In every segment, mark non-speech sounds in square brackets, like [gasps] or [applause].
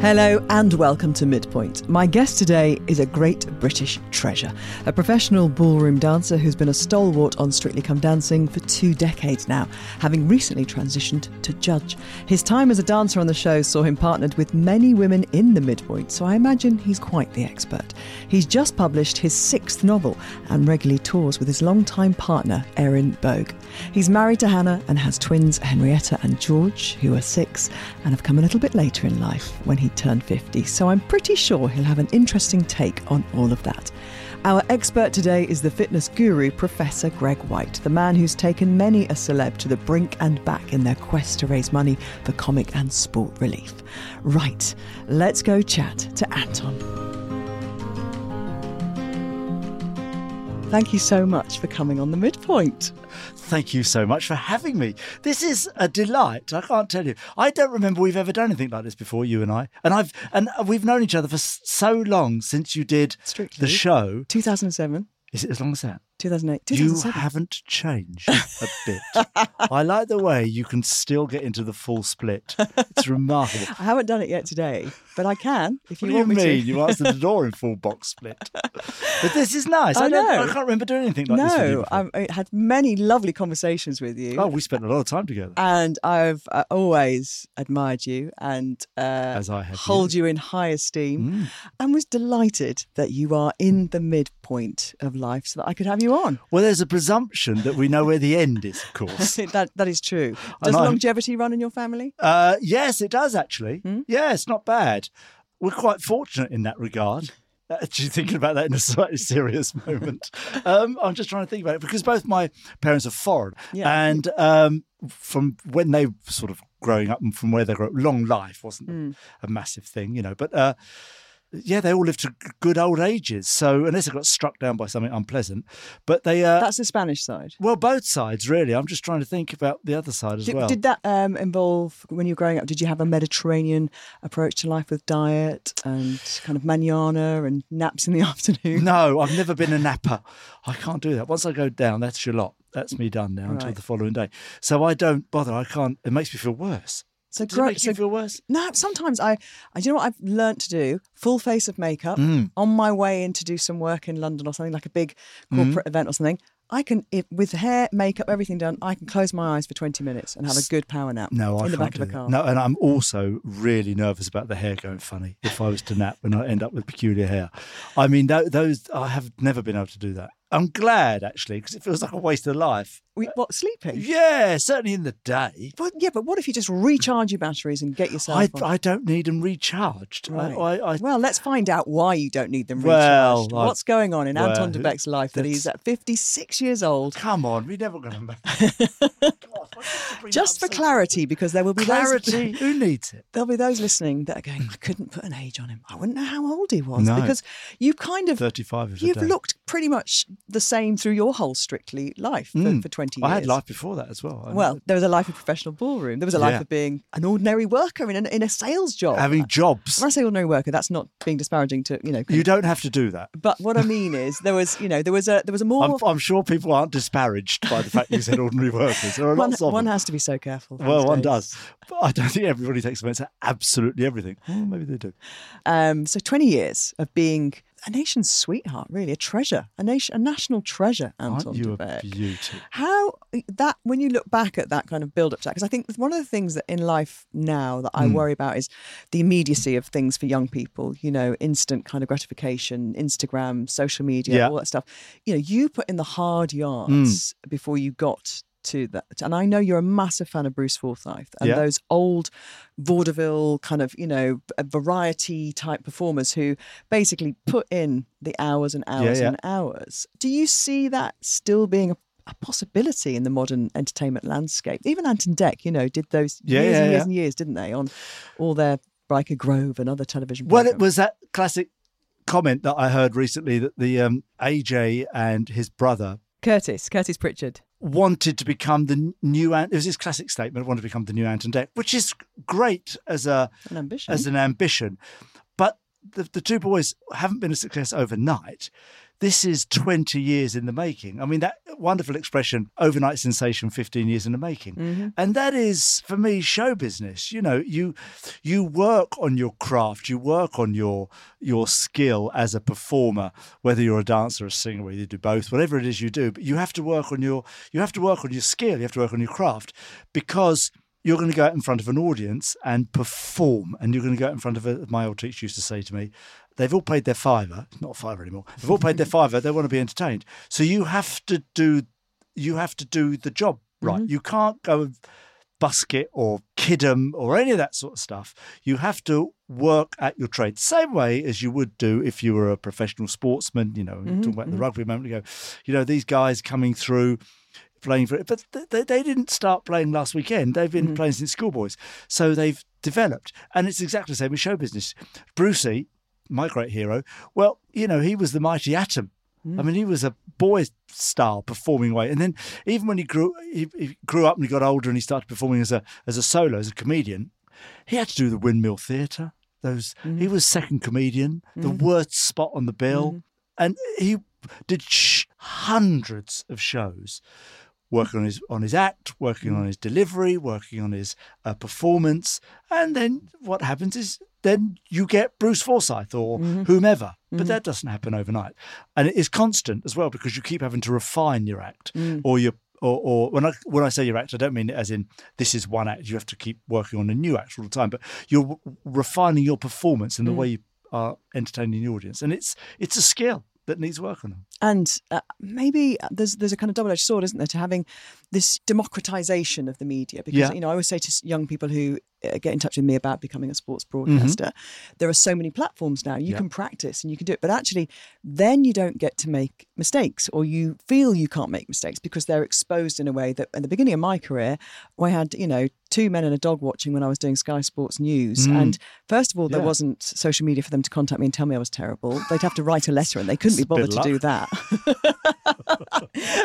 Hello and welcome to Midpoint. My guest today is a great British treasure, a professional ballroom dancer who's been a stalwart on Strictly Come Dancing for two decades now, having recently transitioned to judge. His time as a dancer on the show saw him partnered with many women in the Midpoint, so I imagine he's quite the expert. He's just published his sixth novel and regularly tours with his longtime partner, Erin Boag. He's married to Hannah and has twins, Henrietta and George, who are six and have come a little bit later in life when he turned 50, so I'm pretty sure he'll have an interesting take on all of that. Our expert today is the fitness guru, Professor Greg Whyte, the man who's taken many a celeb to the brink and back in their quest to raise money for comic and sport relief. Right, let's go chat to Anton. Thank you so much for coming on the midpoint. Thank you so much for having me. This is a delight. I can't tell you. I don't remember we've ever done anything like this before, you and I. And I've and we've known each other for so long since you did Strictly. the show. 2007, Is it as long as that? 2008, You haven't changed a bit. [laughs] I like the way you can still get into the full split. It's remarkable. I haven't done it yet today, but I can if What you do you want me mean? to. You [laughs] answered the door in full box split. But this is nice. I I, don't, know. I can't remember doing anything like this. with you no, before. I had many lovely conversations with you. Oh, we spent a lot of time together. and I've uh, always admired you and uh, As I have hold you in high esteem Mm. and was delighted that you are in the midpoint of life so that I could have you on. Well, there's a presumption that we know where the end is, of [laughs] course. that That is true. Does longevity run in your family? Uh, yes, it does actually. Hmm? Yeah, it's not bad. We're quite fortunate in that regard. Uh, [laughs] Actually, thinking about that in a slightly serious [laughs] moment, um, I'm just trying to think about it because both my parents are foreign, Yeah. and um, from when they sort of growing up and from where they grew up, long life wasn't a- Mm. a, massive thing, you know. But uh, yeah, they all lived to good old ages. So unless they got struck down by something unpleasant, but they uh, That's the Spanish side. well, both sides really. I'm just trying to think about the other side as Did, well. did that um, involve when you were growing up? Did you have a Mediterranean approach to life with diet and kind of manana and naps in the [laughs] afternoon? No, I've never been a napper. I can't do that. Once I go down, that's your lot. That's me done now until the following day. So I don't bother. I can't. It makes me feel worse. So Does it make so you feel worse? No, sometimes I, I, you know what I've learnt to do? Full face of makeup Mm. on my way in to do some work in London or something like a big corporate event or something. I can, if, with hair, makeup, everything done, I can close my eyes for 20 minutes and have a good power nap No, I in the can't back of a car. No, and I'm also really nervous about the hair going funny. If I was to nap and I end up with peculiar hair, I mean, tho- those I have never been able to do that. I'm glad actually because it feels like a waste of life. We, what, sleeping? Yeah, certainly in the day. But, yeah, but what if you just recharge your batteries and get yourself I? I don't need them recharged. Right. I, I, Well, let's find out why you don't need them Well, recharged. What's going on in Anton Du Beke's life that he's at 56 years old? come on, we're never going to make. Just for clarity, because there will be clarity. those [laughs] Who needs it? there'll be those listening that are going, I couldn't put an age on him. I wouldn't know how old he was No. because you've kind of 35 you've looked pretty much the same through your whole strictly life for, Mm. for 20 years. I had life before that as well. I- Well, there was a life of professional ballroom. There was a life Yeah. of being an ordinary worker in, an, in a sales job. having jobs. when I say ordinary worker, that's not being disparaging to you know. You don't have to do that. But what I mean is, there was you know there was a there was a more I'm, I'm sure people aren't disparaged by the fact you said ordinary workers. There are one, lots of one them. has to be so careful. Well, one days. does. But I don't think everybody takes offence at absolutely everything. Well, maybe they do. Um, so 20 years of being a nation's sweetheart, really, a treasure, a nation, a national treasure, Anton Aren't you a beauty? How that when you look back at that kind of build up to that, because I think one of the things that in life now that I Hmm. worry about is the immediacy of things for young people. You know, instant kind of gratification, Instagram, social media, Yeah. all that stuff. You know, you put in the hard yards before you got to that. And I know you're a massive fan of Bruce Forsyth and Yeah. those old vaudeville kind of, you know, variety type performers who basically put in the hours and hours yeah. and hours. Do you see that still being a a possibility in the modern entertainment landscape. Even Ant and Dec, you know, did those Yeah, years yeah, and years yeah. and years, didn't they, on all their Byker Grove and other television Well, it was that classic comment that I heard recently that the um, AJ and his brother Curtis, Curtis Pritchard. Wanted to become the new Ant. It was his classic statement, wanted to become the new Ant and Dec, which is great as a An ambition. as an ambition. But the, the two boys haven't been a success overnight. This is 20 years in the making. I mean, that wonderful expression, overnight sensation, 15 years in the making. Mm-hmm. And that is, for me, show business. You know, you you work on your craft, you work on your your skill as a performer, whether you're a dancer or a singer, whether you do both, whatever it is you do, but you have to work on your you have to work on your skill, you have to work on your craft because you're going to go out in front of an audience and perform, and you're going to go out in front of a. My old teacher used to say to me, "They've all paid their fiver. It's not a fiver anymore. They've all paid their fiver. They want to be entertained. So you have to do, you have to do the job right. Mm-hmm. You can't go and busk it or kid 'em or any of that sort of stuff. You have to work at your trade, same way as you would do if you were a professional sportsman. You know, talking mm-hmm, about the mm-hmm. rugby a moment ago. You know, these guys coming through playing for it, but they, they didn't start playing last weekend. They've been playing since schoolboys, so they've developed, and it's exactly the same with show business. Brucey, my great hero, well, you know, he was the mighty atom. Mm. I mean, he was a boy star performing way, and then even when he grew, he, he grew up and he got older, and he started performing as a as a solo, as a comedian. He had to do the Windmill Theatre. Those he mm-hmm. was second comedian, the mm-hmm. worst spot on the bill, mm-hmm. and he did sh- hundreds of shows working on his on his act, working on mm. his delivery, working on his uh, performance, and then what happens is then you get Bruce Forsyth or mm-hmm. whomever, but mm-hmm. that doesn't happen overnight, and it is constant as well because you keep having to refine your act mm. or your. Or, or when I when I say your act, I don't mean it as in this is one act. You have to keep working on a new act all the time, but you're refining your performance and the mm. way you are entertaining the audience, and it's it's a skill that needs work on. And uh, maybe there's there's a kind of double edged sword, isn't there, to having this democratization of the media? Because Yeah. you know, I always say to young people who uh, get in touch with me about becoming a sports broadcaster, there are so many platforms now. You Mm-hmm. Yeah. can practice and you can do it, but actually, then you don't get to make mistakes, or you feel you can't make mistakes because they're exposed in a way that. At the beginning of my career, I had you know two men and a dog watching when I was doing Sky Sports News, and first of all, there Mm. Yeah. wasn't social media for them to contact me and tell me I was terrible. They'd have to write a letter, and they couldn't be It's bothered to do that.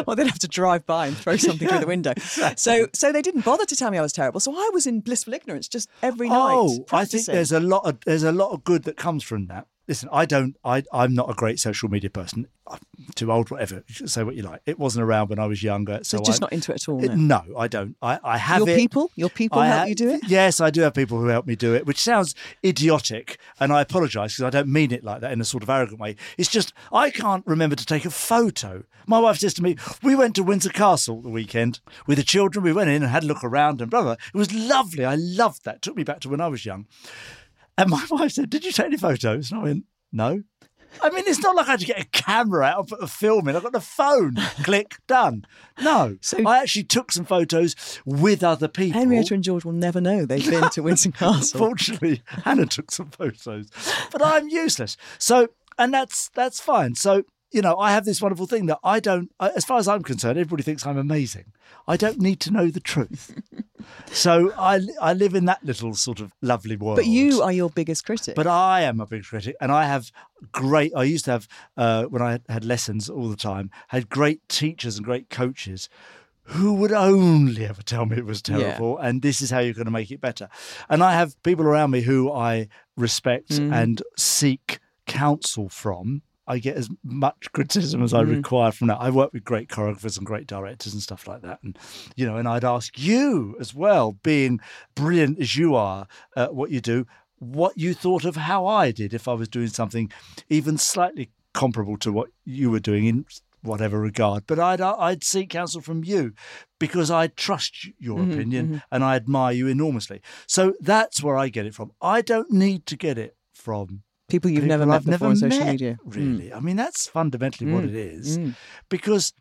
[laughs] well, they'd have to drive by and throw something through the window. [laughs] So, so they didn't bother to tell me I was terrible. So I was in blissful ignorance just every night. Oh, I think there's a lot of there's a lot of good that comes from that. Listen, I don't. I I'm not a great social media person. I'm too old, whatever. Say what you like. It wasn't around when I was younger, so So just I, not into it at all. it- no. I don't. I I have Your it. people, your people I help ha- you do it. Yes, I do have people who help me do it, which sounds idiotic, and I apologise because I don't mean it like that in a sort of arrogant way. It's just I can't remember to take a photo. My wife says to me, "We went to Windsor Castle the weekend with the children. We went in and had a look around, and blah blah. It was lovely. I loved that. Took me back to when I was young." And my [laughs] wife said, "Did you take any photos?" And I went, "No." I mean, it's not like I had to get a camera out and put a film in. I got the phone, [laughs] click, done. No, So- I actually took some photos with other people. Henrietta and George will never know they've been to Windsor [laughs] Castle. Unfortunately, Hannah took some photos, but I'm useless. So, and that's that's fine. So, you know, I have this wonderful thing that I don't. As far as I'm concerned, everybody thinks I'm amazing. I don't need to know the truth. [laughs] so I I live in that little sort of lovely world. But you are your biggest critic. But I am a big critic, and I have great. I used to have uh, when I had lessons all the time. Had great teachers and great coaches who would only ever tell me it was Yeah. terrible, and this is how you're going to make it better. And I have people around me who I respect Mm-hmm. and seek counsel from. I get as much criticism as I Mm. require from that. I work with great choreographers and great directors and stuff like that, and you know, and I'd ask you as well, being brilliant as you are at what you do, what you thought of how I did if I was doing something even slightly comparable to what you were doing in whatever regard. But I'd I'd seek counsel from you because I trust your Mm-hmm, opinion and I admire you enormously. So that's where I get it from. I don't need to get it from people you've never people met I've before never on social met, media. Mm. Really, I mean that's fundamentally what mm. it is, mm. because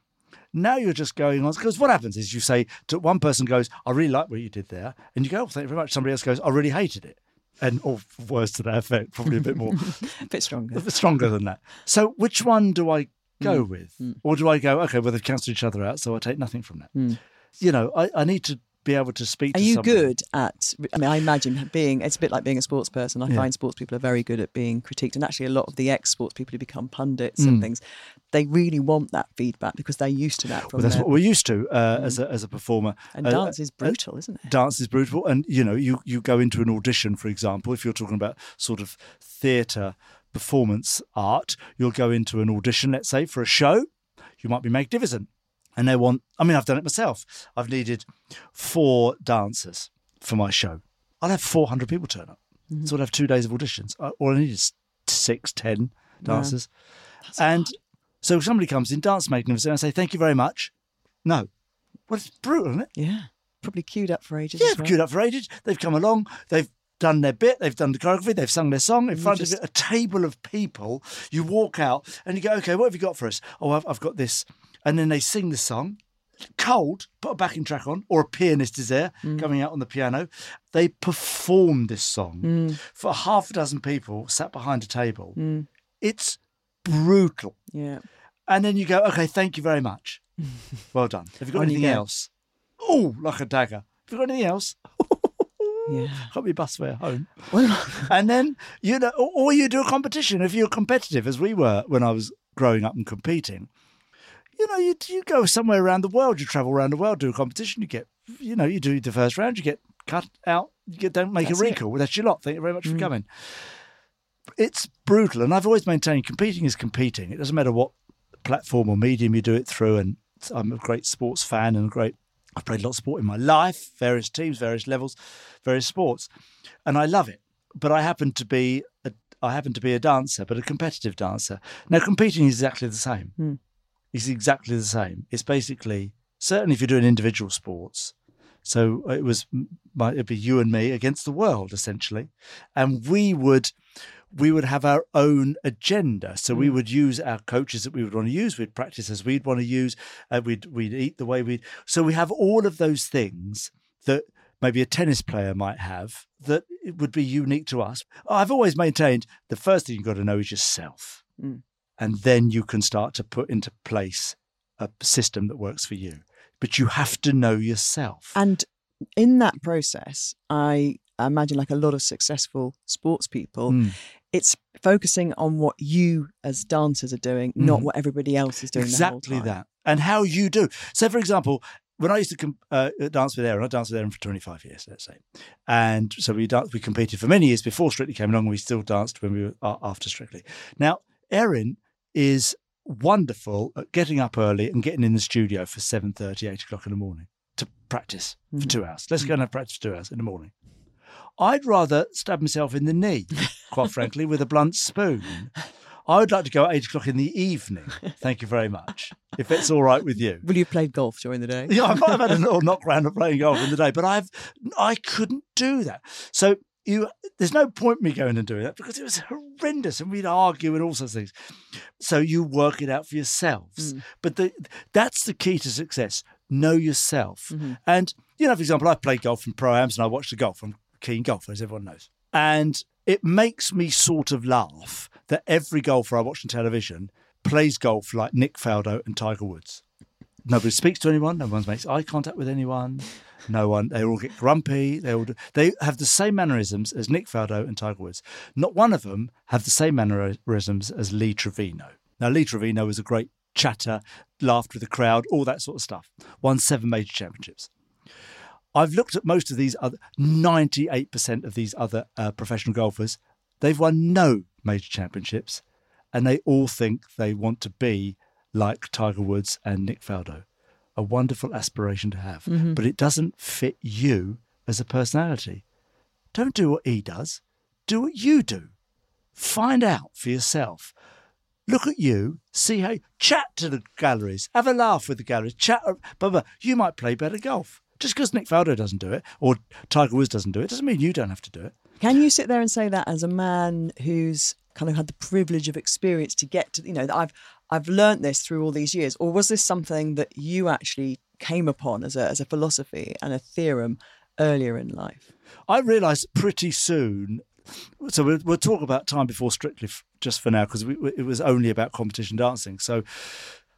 now you're just going on. Because what happens is you say to one person goes, "I really like what you did there," and you go, oh, "Thank you very much." Somebody else goes, "I really hated it," and or worse to that effect, probably a bit more A [laughs] bit stronger. a bit stronger than that. So which one do I go mm. with? Or do I go, okay, well, they've cancelled each other out, so I take nothing from that? You know, I, I need to be able to speak Are to you good at? I mean, I imagine being. It's a bit like being a sports person. I Yeah. find sports people are very good at being critiqued, and actually, a lot of the ex-sports people who become pundits Mm. and things, they really want that feedback because they're used to that Well, that's their- what we're used to uh, as, a, as a performer. And Uh, dance is uh, brutal, isn't it? dance is brutal and you know you you go into an audition for example if you're talking about sort of theatre performance art you'll go into an audition let's say for a show you might be Divison and they want i mean i've done it myself i've needed four dancers for my show i'll have 400 people turn up mm-hmm. so i'll have two days of auditions all i need is six ten dancers and so somebody comes in dance magnificent and i say thank you very much no well it's brutal isn't it Yeah, probably queued up for ages. yeah, well. queued up for ages. They've come along. They've done their bit. They've done the choreography. They've sung their song in you front just- of a table of people. You walk out and you go, okay, what have you got for us? Oh, I've, I've got this. And then they sing the song. Cold, put a backing track on, or a pianist is there Mm. coming out on the piano. They perform this song Mm. for half a dozen people sat behind a table. Mm. It's brutal. Yeah. And then you go, okay, thank you very much. [laughs] Well done. Have you got On anything else? Oh, like a dagger. Have you got anything else? [laughs] Yeah. [laughs] Got me bus fare home. And then, you know, or you do a competition. If you're competitive, as we were when I was growing up and competing, you know, you, you go somewhere around the world, you travel around the world, do a competition, you get, you know, you do the first round, you get cut out, you get, don't make That's a it. recall. That's your lot. Thank you very much for coming. It's brutal. And I've always maintained competing is competing. It doesn't matter what platform or medium you do it through. And I'm a great sports fan and a great, I've played a lot of sport in my life, various teams, various levels, various sports. And I love it. But I happen to be a, I happen to be a dancer, but a competitive dancer. Now, competing is exactly the same. Hmm. It's exactly the same. It's basically certainly if you're doing individual sports. So it was might it be you and me against the world essentially, and we would we would have our own agenda. So we would use our coaches that we would want to use. We'd practice as we'd want to use. Uh, we'd we'd eat the way we'd. So we have all of those things that maybe a tennis player might have that it would be unique to us. I've always maintained the first thing you've got to know is yourself. Mm. And then you can start to put into place a system that works for you. But you have to know yourself. and in that process, I imagine, like a lot of successful sports people, Mm. it's focusing on what you as dancers are doing, not Mhm. what everybody else is doing. exactly that. And how you do. So, for example, when I used to uh, dance with Erin, I danced with Erin for 25 years, let's say. And so we danced, we competed for many years before Strictly came along, we still danced when we were uh, after Strictly. Now, Erin is wonderful at getting up early and getting in the studio for 7.30, 8 o'clock in the morning to practice for Mhm. two hours. Let's go and have practice for two hours in the morning. I'd rather stab myself in the knee, quite [laughs] frankly, with a blunt spoon. I would like to go at eight o'clock in the evening. Thank you very much. If it's all right with you. Will you play golf during the day? Yeah, I might have had a little knock round of playing golf in the day, but I've I couldn't do that. So you there's no point me going and doing that because it was horrendous and we'd argue and all sorts of things. So you work it out for yourselves. Mm. But the, that's the key to success. Know yourself. Mm-hmm. And you know, for example, I play golf in pro-ams and I watch the golf. I'm keen golfer, as everyone knows. And it makes me sort of laugh that every golfer I watch on television plays golf like Nick Faldo and Tiger Woods. Nobody speaks to anyone. No one makes eye contact with anyone. No one. They all get grumpy. They all. They have the same mannerisms as Nick Faldo and Tiger Woods. Not one of them have the same mannerisms as Lee Trevino. Now Lee Trevino was a great chatter, laughed with the crowd, all that sort of stuff. Won seven major championships. I've looked at most of these other 98% of these other uh, professional golfers. They've won no major championships, and they all think they want to be like Tiger Woods and Nick Faldo. A wonderful aspiration to have, mm-hmm. but it doesn't fit you as a personality. Don't do what he does. Do what you do. Find out for yourself. Look at you, see how you, chat to the galleries, have a laugh with the galleries, chat. Uh, blah, blah. You might play better golf. Just because Nick Faldo doesn't do it or Tiger Woods doesn't do it doesn't mean you don't have to do it. Can you sit there and say that as a man who's kind of had the privilege of experience to get to, you know, that I've I've learnt this through all these years, or was this something that you actually came upon as a as a philosophy and a theorem earlier in life? I realised pretty soon so we'll, we'll talk about time before Strictly f- just for now because it was only about competition dancing. So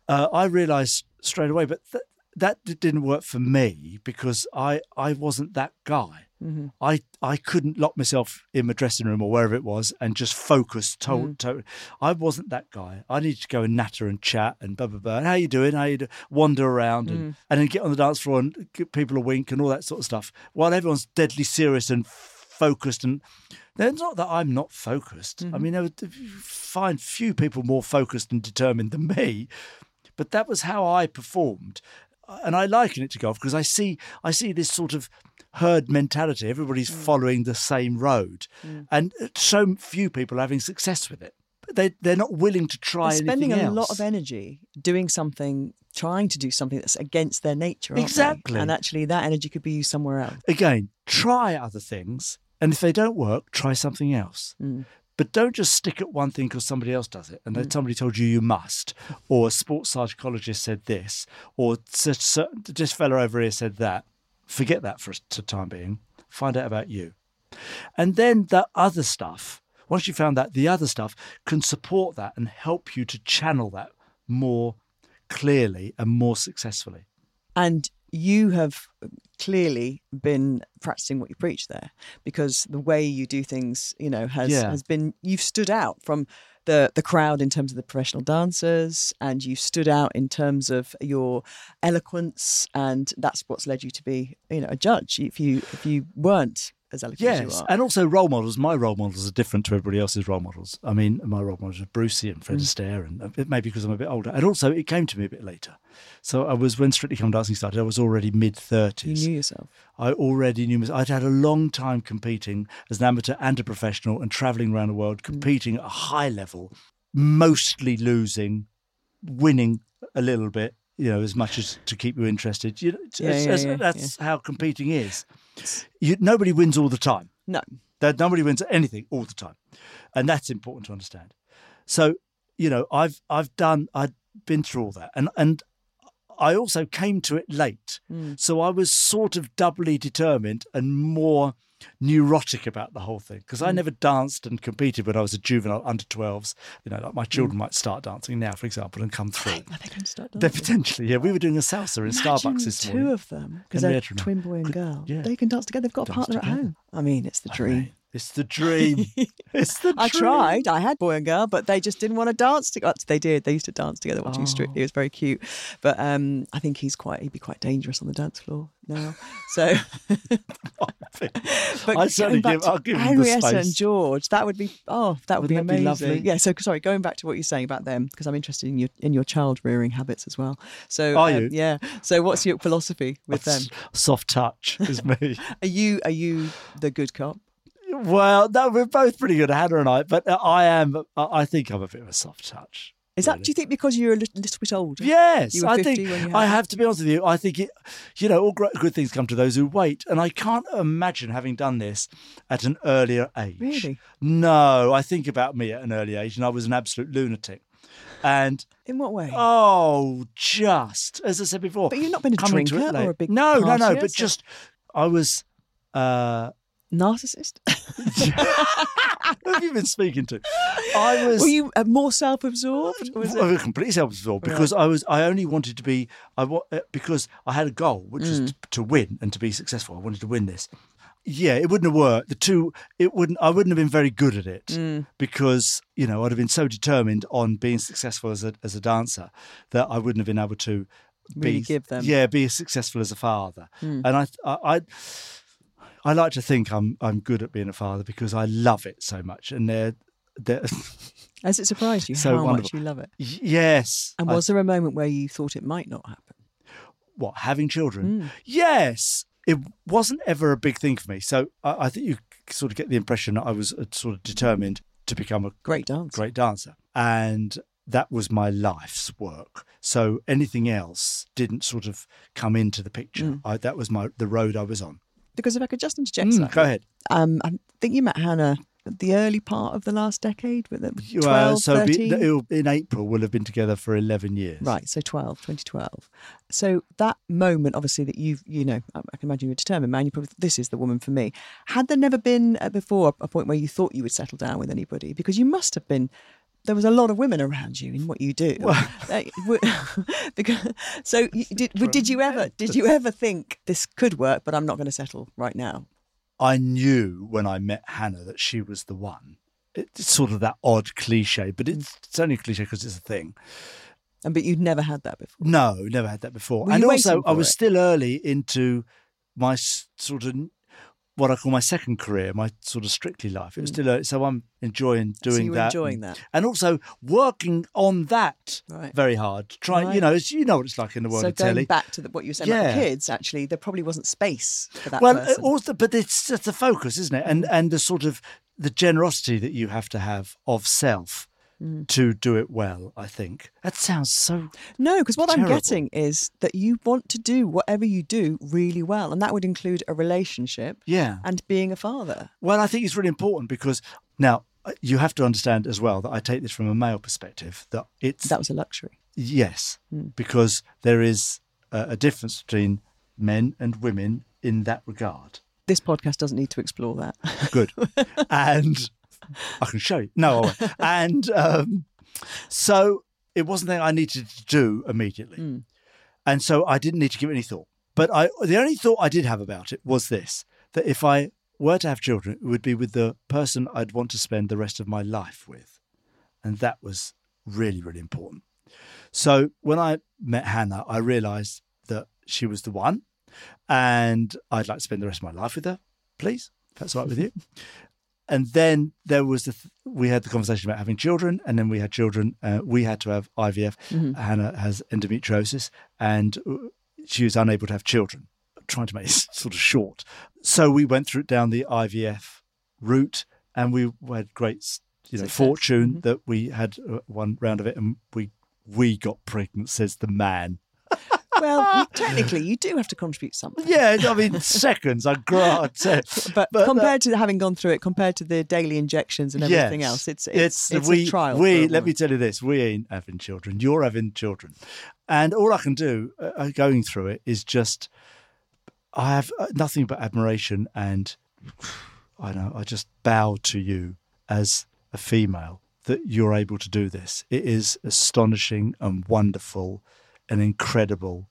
uh, I realised straight away, but th- that didn't work for me because I I wasn't that guy. Mm-hmm. I I couldn't lock myself in my dressing room or wherever it was and just focus totally. Mm. I wasn't that guy. I needed to go and natter and chat and blah blah blah. How you doing? How you do? Wander around and, mm. and then get on the dance floor and give people a wink and all that sort of stuff. While everyone's deadly serious and focused and it's not that I'm not focused. Mm-hmm. I mean, I would find few people more focused and determined than me, but that was how I performed and I liken it to golf because I see I see this sort of herd mentality. Everybody's mm. following the same road, mm. and so few people are having success with it. They they're not willing to try. They're spending a lot of energy doing something, trying to do something that's against their nature. exactly, they? and actually that energy could be used somewhere else. Again, try other things, and if they don't work, try something else. Mm. But don't just stick at one thing because somebody else does it, and then mm. somebody told you you must, or a sports psychologist said this, or this fella over here said that. Forget that for a time being. Find out about you, and then the other stuff. Once you found that, the other stuff can support that and help you to channel that more clearly and more successfully. And you have clearly been practicing what you preach there because the way you do things you know has yeah. has been you've stood out from the the crowd in terms of the professional dancers and you've stood out in terms of your eloquence and that's what's led you to be you know a judge if you if you weren't as eloquent yes, as you are. and also role models. My role models are different to everybody else's role models. I mean, my role models are Brucey and Fred mm. Astaire, and uh, it may be because I'm a bit older. And also, it came to me a bit later. So I was when Strictly Come Dancing started. I was already mid thirties. You knew yourself. I already knew myself. I'd had a long time competing as an amateur and a professional, and traveling around the world, mm. competing mm. at a high level, mostly losing, winning a little bit, you know, as much as to keep you interested. You know, yeah, yeah, yeah, that's how competing is. You, nobody wins all the time. No. That nobody wins anything all the time, and that's important to understand. So, you know, I've I've done I've been through all that, and and I also came to it late, mm. so I was sort of doubly determined and more neurotic about the whole thing because mm. I never danced and competed when I was a juvenile under 12s. You know, like my children mm. might start dancing now, for example, and come through. They going to start dancing? They're potentially, yeah. We were doing a salsa in Imagine Starbucks this two morning. Two of them because they're twin boy and girl. Yeah. They can dance together. They've got dance a partner together. at home. I mean, it's the dream. It's the dream. [laughs] it's the dream. I tried. I had boy and girl, but they just didn't want to dance together. They did. They used to dance together watching oh. Strictly. It was very cute. But um, I think he's quite. He'd be quite dangerous on the dance floor now. So, [laughs] but I certainly give. I'll give Henrietta and George. That would be. Oh, that would Wouldn't be amazing. Be yeah. So sorry. Going back to what you're saying about them, because I'm interested in your in your child rearing habits as well. So are um, you? Yeah. So what's your philosophy with them? Soft touch is me. [laughs] are you are you the good cop? Well, no, we're both pretty good, at Hannah and I. But uh, I am. I think I'm a bit of a soft touch. Is really. that? Do you think because you're a little, little bit older? Yes, I think I have to be honest with you. I think it. You know, all great, good things come to those who wait, and I can't imagine having done this at an earlier age. Really? No, I think about me at an early age, and I was an absolute lunatic. And in what way? Oh, just as I said before. But you've not been a drinker or a big no, no, no. But just I was. Uh, narcissist? [laughs] Who have you been speaking to? I was. Were you uh, more self-absorbed? Was I was completely self-absorbed because I was. I only wanted to be. I uh, because I had a goal, which mm. was to, to win and to be successful. I wanted to win this. Yeah, it wouldn't have worked. The two, it wouldn't. I wouldn't have been very good at it mm. because you know I'd have been so determined on being successful as a as a dancer that I wouldn't have been able to really be, give them. Yeah, be as successful as a father. Mm. And I, I, I I like to think I'm I'm good at being a father because I love it so much, and they're they're. [laughs] Has it surprised you so how wonderful. much you love it? Yes. And was I, there a moment where you thought it might not happen? What having children? Mm. Yes. It wasn't ever a big thing for me. So I, I think you sort of get the impression that I was uh, sort of determined to become a great dancer. Great dancer, and that was my life's work. So anything else didn't sort of come into the picture. Mm. I, that was my the road I was on because if I could just interject, mm, go ahead. Um, I think you met Hannah the early part of the last decade? With the 12, Well, so 13? it'll- in April we'll have been together for eleven years. Right, so 12, 2012. So that moment, obviously, that you've, you know, I can imagine you're a determined man. You probably, this is the woman for me. Had there never been uh, before a point where you thought you would settle down with anybody? Because you must have been, there was a lot of women around you in what you do. [laughs] [laughs] Because, so did, did you ever, did you ever think this could work, but I'm not going to settle right now? I knew when I met Hannah that she was the one. It's sort of that odd cliche, but it's, it's only a cliche because it's a thing. And but you'd never had that before. No, never had that before. Were and also, I was it? still early into my sort of what I call my second career, my sort of strictly life. It was still early, so I'm enjoying Mm. So doing were that, enjoying and, that. and also working on that Right. very hard. Try, you know, it's, you know what it's like in the world So of going telly. back to the, what you were saying about the kids, actually, there probably wasn't space for that well, uh, person. also, but it's just the focus, isn't it? And Mm. and the sort of the generosity that you have to have of self Mm. to do it well. I think that sounds so. No, because what I'm getting is that you want to do whatever you do really well, and that would include a relationship Yeah. and being a father. Well, I think it's really important because now uh, you have to understand as well that I take this from a male perspective that it's That was a luxury. yes Hmm. because there is a, a difference between men and women in that regard. This podcast doesn't need to explore that. Good, [laughs] and [laughs] I can show you. No, I won't. and um, so it wasn't something I needed to do immediately, Hmm. and so I didn't need to give it any thought. But I, the only thought I did have about it was this: that if I were to have children, it would be with the person I'd want to spend the rest of my life with, and that was really, really important. So when I met Hannah, I realised that she was the one, and I'd like to spend the rest of my life with her, please. If that's all right with you. [laughs] And then there was the th- we had the conversation about having children, and then we had children. Uh, we had to have IVF. Hannah has endometriosis, and uh, she was unable to have children. I'm trying to make this [laughs] sort of short, so we went through it down the IVF route, and we had great, you know, Success. fortune that we had uh, one round of it, and we we got pregnant. Says the man. [laughs] well, you- [laughs] technically, you do have to contribute something. Yeah, I mean seconds. I grant. it. [laughs] But, uh, compared to having gone through it, compared to the daily injections and everything Yes. else, it's it's, it's, we, a trial. We let me tell you this: we ain't having children. You're having children, and all I can do uh, uh, going through it is just I have uh, nothing but admiration, and I know I just bow to you as a female that you're able to do this. It is astonishing and wonderful and incredible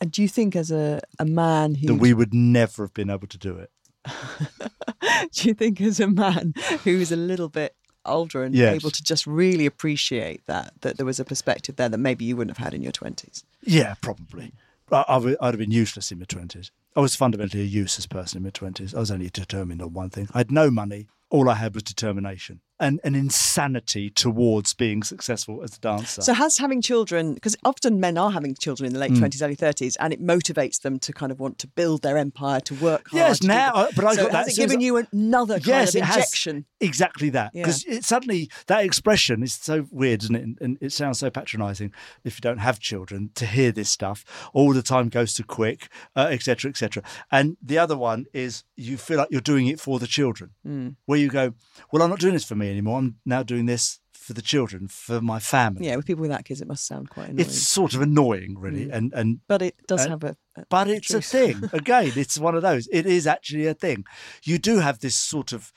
And do you think, as a, a man who that we would never have been able to do it. [laughs] do you think as a man who's a little bit older and Yes. able to just really appreciate that that there was a perspective there that maybe you wouldn't have had in your 20s Yeah, probably. I, I would, I'd have been useless in my twenties. I was fundamentally a useless person in my twenties. I was only determined on one thing. I had no money. All I had was determination and an insanity towards being successful as a dancer. so has having children because often men are having children in the late 20s early 30s and it motivates them to kind of want to build their empire to work hard Yes, to now, uh, but I so got that has it given you another kind yes, of it has injection exactly that because it suddenly that expression is so weird, isn't it? And, and it sounds so patronising if you don't have children to hear this stuff all the time goes too quick, etc., etc. And the other one is you feel like you're doing it for the children, Hmm. where you go, well, I'm not doing this for me anymore. I'm now doing this for the children, for my family. yeah with people without kids it must sound quite annoying It's sort of annoying, really, and and but it does uh, have a, a but it's a thing. [laughs] Again, it's one of those. It is actually a thing. You do have this sort of,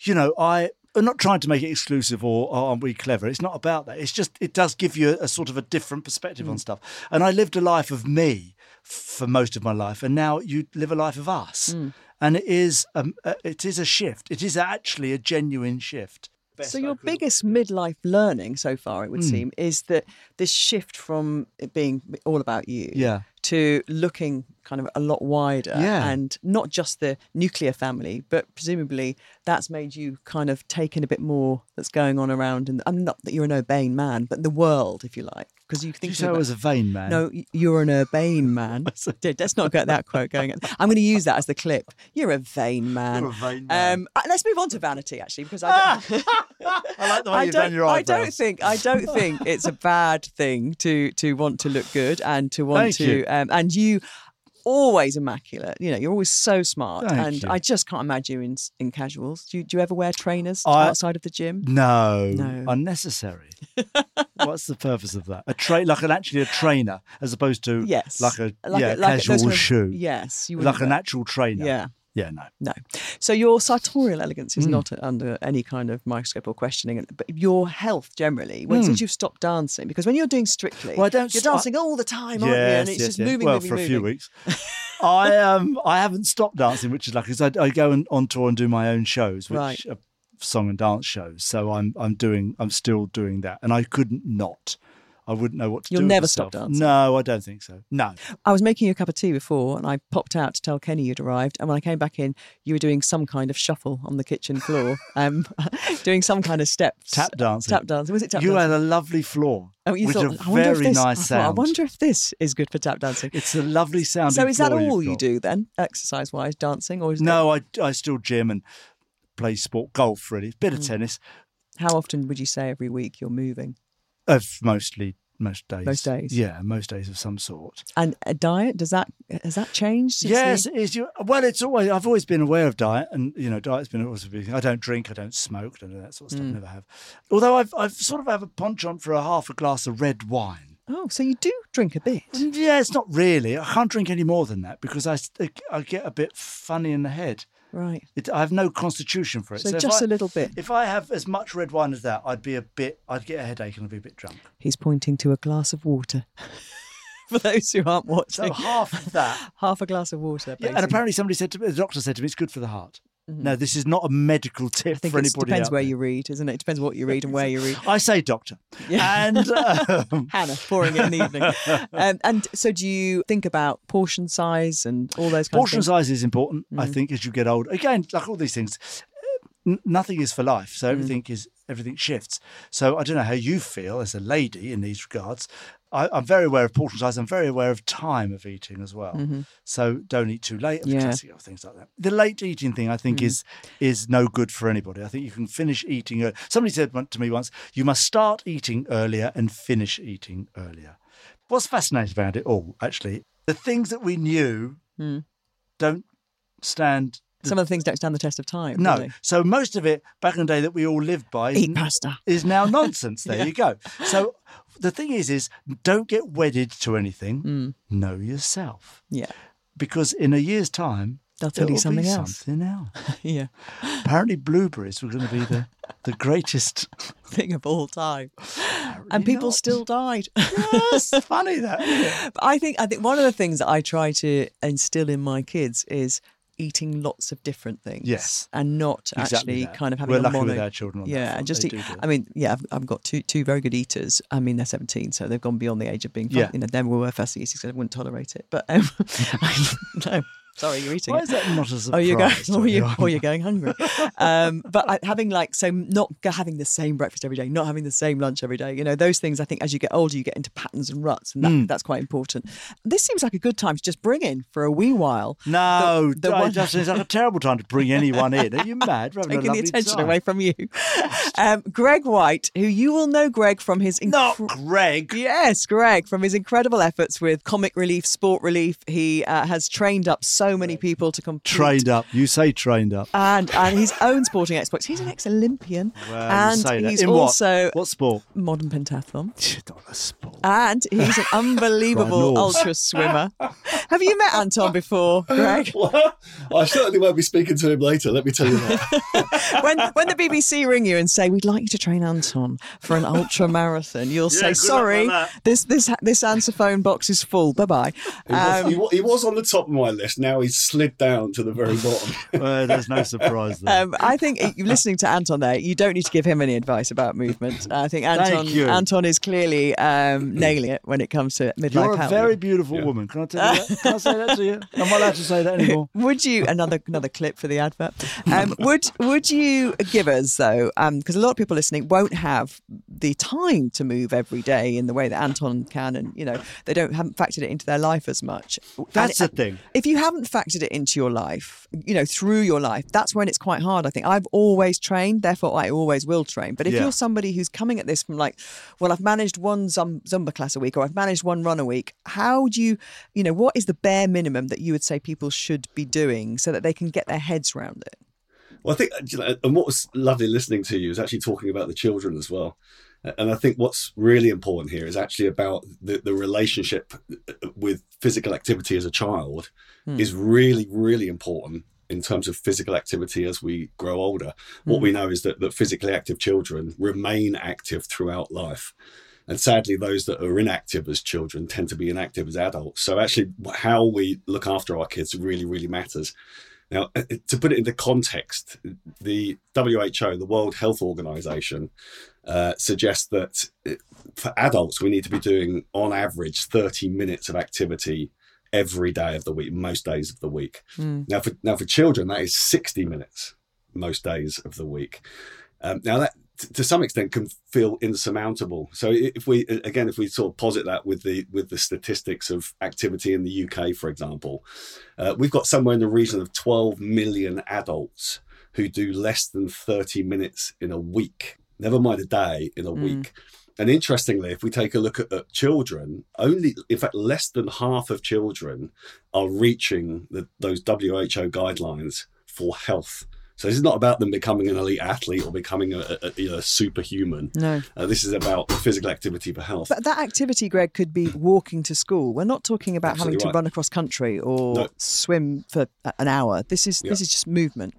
you know, I. I'm not trying to make it exclusive or, or aren't we clever. It's not about that. It's just it does give you a, a sort of a different perspective Mm. on stuff. And I lived a life of me for most of my life, and now you live a life of us. Mm. And it is um, uh, it is a shift. It is actually a genuine shift. So your biggest midlife learning so far, it would Hmm. seem, is that this shift from it being all about you Yeah. to looking kind of a lot wider Yeah. and not just the nuclear family, but presumably that's made you kind of take in a bit more that's going on around. And I'm not that you're an urbane man, but the world, if you like, because you think you say I was a vain man? no, you're an urbane [laughs] man. Dude, let's not get that quote going. I'm going to use that as the clip. You're a vain man. You're a vain man. Um, uh, let's move on to vanity, actually, because I don't, [laughs] I like the way I you've done your I don't think I don't think it's a bad thing to to want to look good and to [laughs] want Thank to you. um, and you always immaculate. You know, you're always so smart, Thank and you. I just can't imagine you in in casuals. Do you, do you ever wear trainers I- outside of the gym? No, No. unnecessary. [laughs] What's the purpose of that? A train, like an actually a trainer, as opposed to Yes, like a Like yeah a- like casual those kind of- shoe, Yes, you like an actual trainer. Yeah. Yeah, no. No. So your sartorial elegance is not under any kind of microscope or questioning, but your health generally, when, since you've stopped dancing, because when you're doing strictly. Well, I don't you're st- dancing all the time, aren't you? Yes, And it's yes, just yes. moving, well, moving, for a moving. few weeks. I um I haven't stopped dancing, which is lucky because I, I go on, on tour and do my own shows, which Right. are song and dance shows. So I'm I'm doing I'm still doing that, and I couldn't not. I wouldn't know what to do. You'll do. with never stop dancing? No, I don't think so. No. I was making you a cup of tea before, and I popped out to tell Kenny you'd arrived. And when I came back in, you were doing some kind of shuffle on the kitchen floor, [laughs] um, [laughs] doing some kind of steps, Tap dancing. Tap dancing. Was it tap dancing? you dancing? had a lovely floor. Oh, you with thought, a I wonder if very this, nice I, thought, I wonder if this is good for tap dancing. It's a lovely sound. So is that all you do then, exercise-wise, dancing, or is No, I, I still gym and play sport, golf really, a bit Mm. of tennis. how often would you say every week you're moving? Uh, mostly most days. Most days? Yeah, most days of some sort. And a diet does that has that changed? Yes, is. You, well, it's always. I've always been aware of diet, and you know, diet's been always a big thing. I don't drink, I don't smoke, I don't do that sort of Mm. stuff. Never have. Although I've I've sort of have a penchant for a half a glass of red wine. Oh, so you do drink a bit. Yeah, it's not really. I can't drink any more than that because I, I get a bit funny in the head. Right. It, I have no constitution for it. So if just I- a little bit. If I have as much red wine as that, I'd be a bit. I'd get a headache and I'd be a bit drunk. He's pointing to a glass of water. [laughs] For those who aren't watching, So half of that. [laughs] half a glass of water. Yeah, and apparently somebody said to me, the doctor said to me, it's good for the heart. No, this is not a medical tip Mm-hmm. I think for it anybody. depends out where there. you read, isn't it? It depends what you read and where you read. [laughs] I say doctor. Yeah. And [laughs] um, Hannah pouring it in the evening. [laughs] Um, and so, do you think about portion size and all those kinds portion of things? size is important, Mm. I think, as you get older. Again, like all these things, n- nothing is for life. Mm. So everything is everything shifts. So I don't know how you feel as a lady in these regards. I, I'm very aware of portion size. I'm very aware of time of eating as well. So don't eat too late. Mm-hmm. Yeah. Mm. Things like that. The late eating thing, I think, is is no good for anybody. I think you can finish eating. ear- Somebody said to me once, "You must start eating earlier and finish eating earlier." What's fascinating about it all, actually, the things that we knew Hmm. don't stand. Some of the things don't stand the test of time. No, so most of it back in the day that we all lived by is, Eat pasta. is now nonsense. [laughs] There Yeah. you go. So the thing is, is don't get wedded to anything. Hmm. Know yourself, Yeah. because in a year's time, They'll tell you something else. Something else. [laughs] Yeah. Apparently, blueberries were going to be the the greatest. [laughs] Thing of all time. And people not. still died. Yes, funny that. But I think I think one of the things that I try to instill in my kids is eating lots of different things. Yes. and not Exactly actually that. kind of having We're a lucky mono. with our children on yeah, and just They eat. I mean, yeah, I've, I've got two two very good eaters. I mean, they're seventeen, so they've gone beyond the age of being. Fun. Yeah. you know, they were fussy eaters because I wouldn't tolerate it. But um, [laughs] no, sorry, you're eating Why it. is that not a surprise? Oh, you're going, or, you, or you're going hungry. Um, but I, having like, so not having the same breakfast every day, not having the same lunch every day, you know, those things, I think as you get older, you get into patterns and ruts, and that, Hmm. that's quite important. This seems like a good time to just bring in for a wee while. No, the I one- just, it's like a terrible time to bring anyone in. Are you [laughs] mad? We're Taking the attention time. away from you. Um, Greg Whyte, who you will know Greg from his Not Greg. Yes, Greg, from his incredible efforts with comic relief, sport relief, he uh, has trained up so many people to complete Trained up. You say trained up. and and his own sporting exploits. He's an ex-Olympian, Well, and he's In also what? What sport? modern pentathlon, Not a sport. and he's an [laughs] unbelievable ultra swimmer. Have you met Anton before, Greg? [laughs] Well, I certainly won't be speaking to him later. Let me tell you that. [laughs] when when the BBC ring you and say we'd like you to train Anton for an ultra marathon, you'll Yeah, say sorry, this this this answer phone box is full. Bye bye. He, was, Um, he, wa- he was on the top of my list. Now he's slid down to the very [laughs] bottom. Well, there's no surprise there. Um, I think uh, you're listening to Anton there. You don't need to give him any advice about movement. I think Anton. Anton is clearly um, [clears throat] nailing it when it comes to midlife You're a health. very beautiful woman. Can I tell you that? Can I say that to you? [laughs] I'm not allowed to say that anymore. [laughs] Would you another another clip for the advert? Um, would would you give us though? Because a lot of people listening won't have the time to move every day in the way that Anton can, and you know they don't haven't factored it into their life as much. That's And the thing. If you haven't haven't factored it into your life, you know, through your life, that's when it's quite hard. I think I've always trained, therefore I always will train. But if Yeah. you're somebody who's coming at this from like, well, I've managed one Zumba class a week or I've managed one run a week, how do you, you know, what is the bare minimum that you would say people should be doing so that they can get their heads around it? Well, I think, uh, you know, and what was lovely listening to you is actually talking about the children as well. And I think what's really important here is actually about the, the relationship with physical activity as a child hmm. is really, really important in terms of physical activity as we grow older. What we hmm. know is that, that physically active children remain active throughout life. And sadly, those that are inactive as children tend to be inactive as adults. So, actually, how we look after our kids really, really matters. Now, uh, uh to put it into context, the WHO, the World Health Organization, uh, suggests that uh, for adults, we need to be doing on average 30 minutes of activity every day of the week, most days of the week. Now, for now for children, that is 60 minutes most days of the week. Um, now, that to some extent can feel insurmountable. So, if we again, if we sort of posit that with the with the statistics of activity in the UK, for example, uh, we've got somewhere in the region of 12 million adults who do less than 30 minutes in a week. Never mind a day in a week. And interestingly, if we take a look at, at children, only, in fact, less than half of children are reaching the, those WHO guidelines for health. So this is not about them becoming an elite athlete or becoming a, a, a superhuman. No. Uh, this is about physical activity for health. But that activity, Greg, could be walking to school. We're not talking about having to right. run across country or No. swim for an hour. This is this is just movement.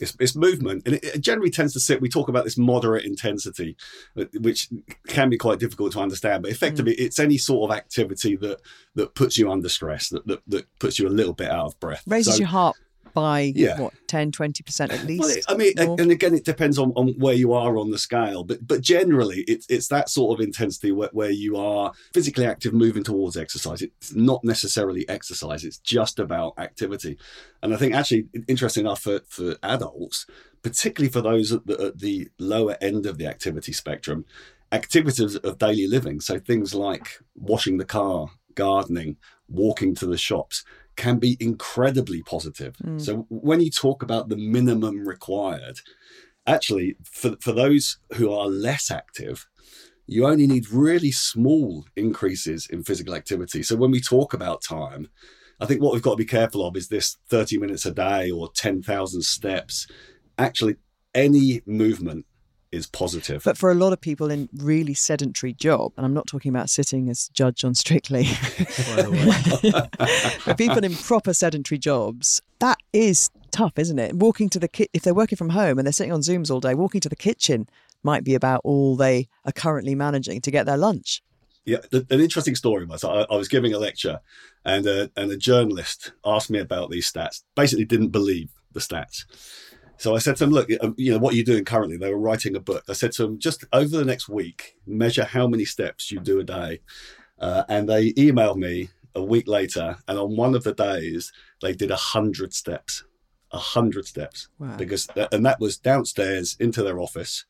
It's, it's movement, and it, it generally tends to sit. We talk about this moderate intensity, uh, which can be quite difficult to understand. But effectively, it's any sort of activity that that puts you under stress, that that, that puts you a little bit out of breath, Raises So- your heart by Yeah. what 10 20% at least. Well, I mean, more? and again, it depends on, on where you are on the scale, but but generally, it's it's that sort of intensity where, where you are physically active, moving towards exercise. It's not necessarily exercise; it's just about activity. And I think actually, interesting enough for for adults, particularly for those at the, at the lower end of the activity spectrum, activities of daily living, so things like washing the car, gardening, walking to the shops, can be incredibly positive. Mm. So when you talk about the minimum required, actually, for, for those who are less active, you only need really small increases in physical activity. So when we talk about time, I think what we've got to be careful of is this 30 minutes a day or 10,000 steps. Actually, any movement is positive. But for a lot of people in really sedentary job, and I'm not talking about sitting as judge on Strictly, for [laughs] people in proper sedentary jobs, that is tough, isn't it? Walking to the ki- if they're working from home and they're sitting on Zooms all day, walking to the kitchen might be about all they are currently managing to get their lunch. Yeah, an interesting story was I, I was giving a lecture, and a, and a journalist asked me about these stats. Basically, didn't believe the stats. So I said to them, "Look, um, you know what are you doing currently?" They were writing a book. I said to them, "Just over the next week, measure how many steps you do a day." Uh, and they emailed me a week later, and on one of the days, they did a hundred steps, a hundred steps, Wow. because and that was downstairs into their office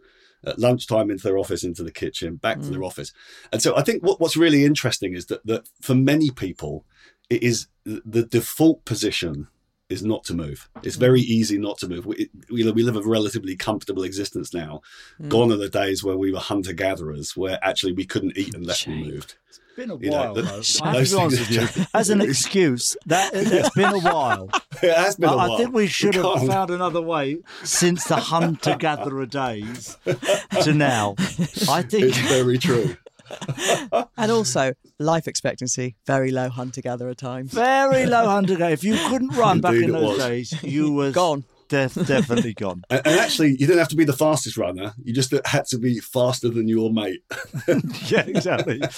at lunchtime into their office, into the kitchen, back to their office. And so I think what, what's really interesting is that, that for many people, it is the default position is not to move. It's very easy not to move. We, we, we live a relatively comfortable existence now. Hmm. Gone are the days where we were hunter gatherers, where actually we couldn't eat unless we Shame. moved. been a You know, while, the- though. [laughs] Those to be honest things- with you. As an excuse, that [laughs] that's been a while. [laughs] It has been a I, while. I think we should have can't. found another way since the hunter gatherer days to now. I think It's very true. And also, life expectancy, very low hunter gatherer times. very low hunter gatherer. If you couldn't run back Indeed in it those was. days, you [laughs] was Gone. Def, definitely gone. [laughs] And, and actually, you didn't have to be the fastest runner. You just had to be faster than your mate. [laughs] yeah, exactly. [laughs]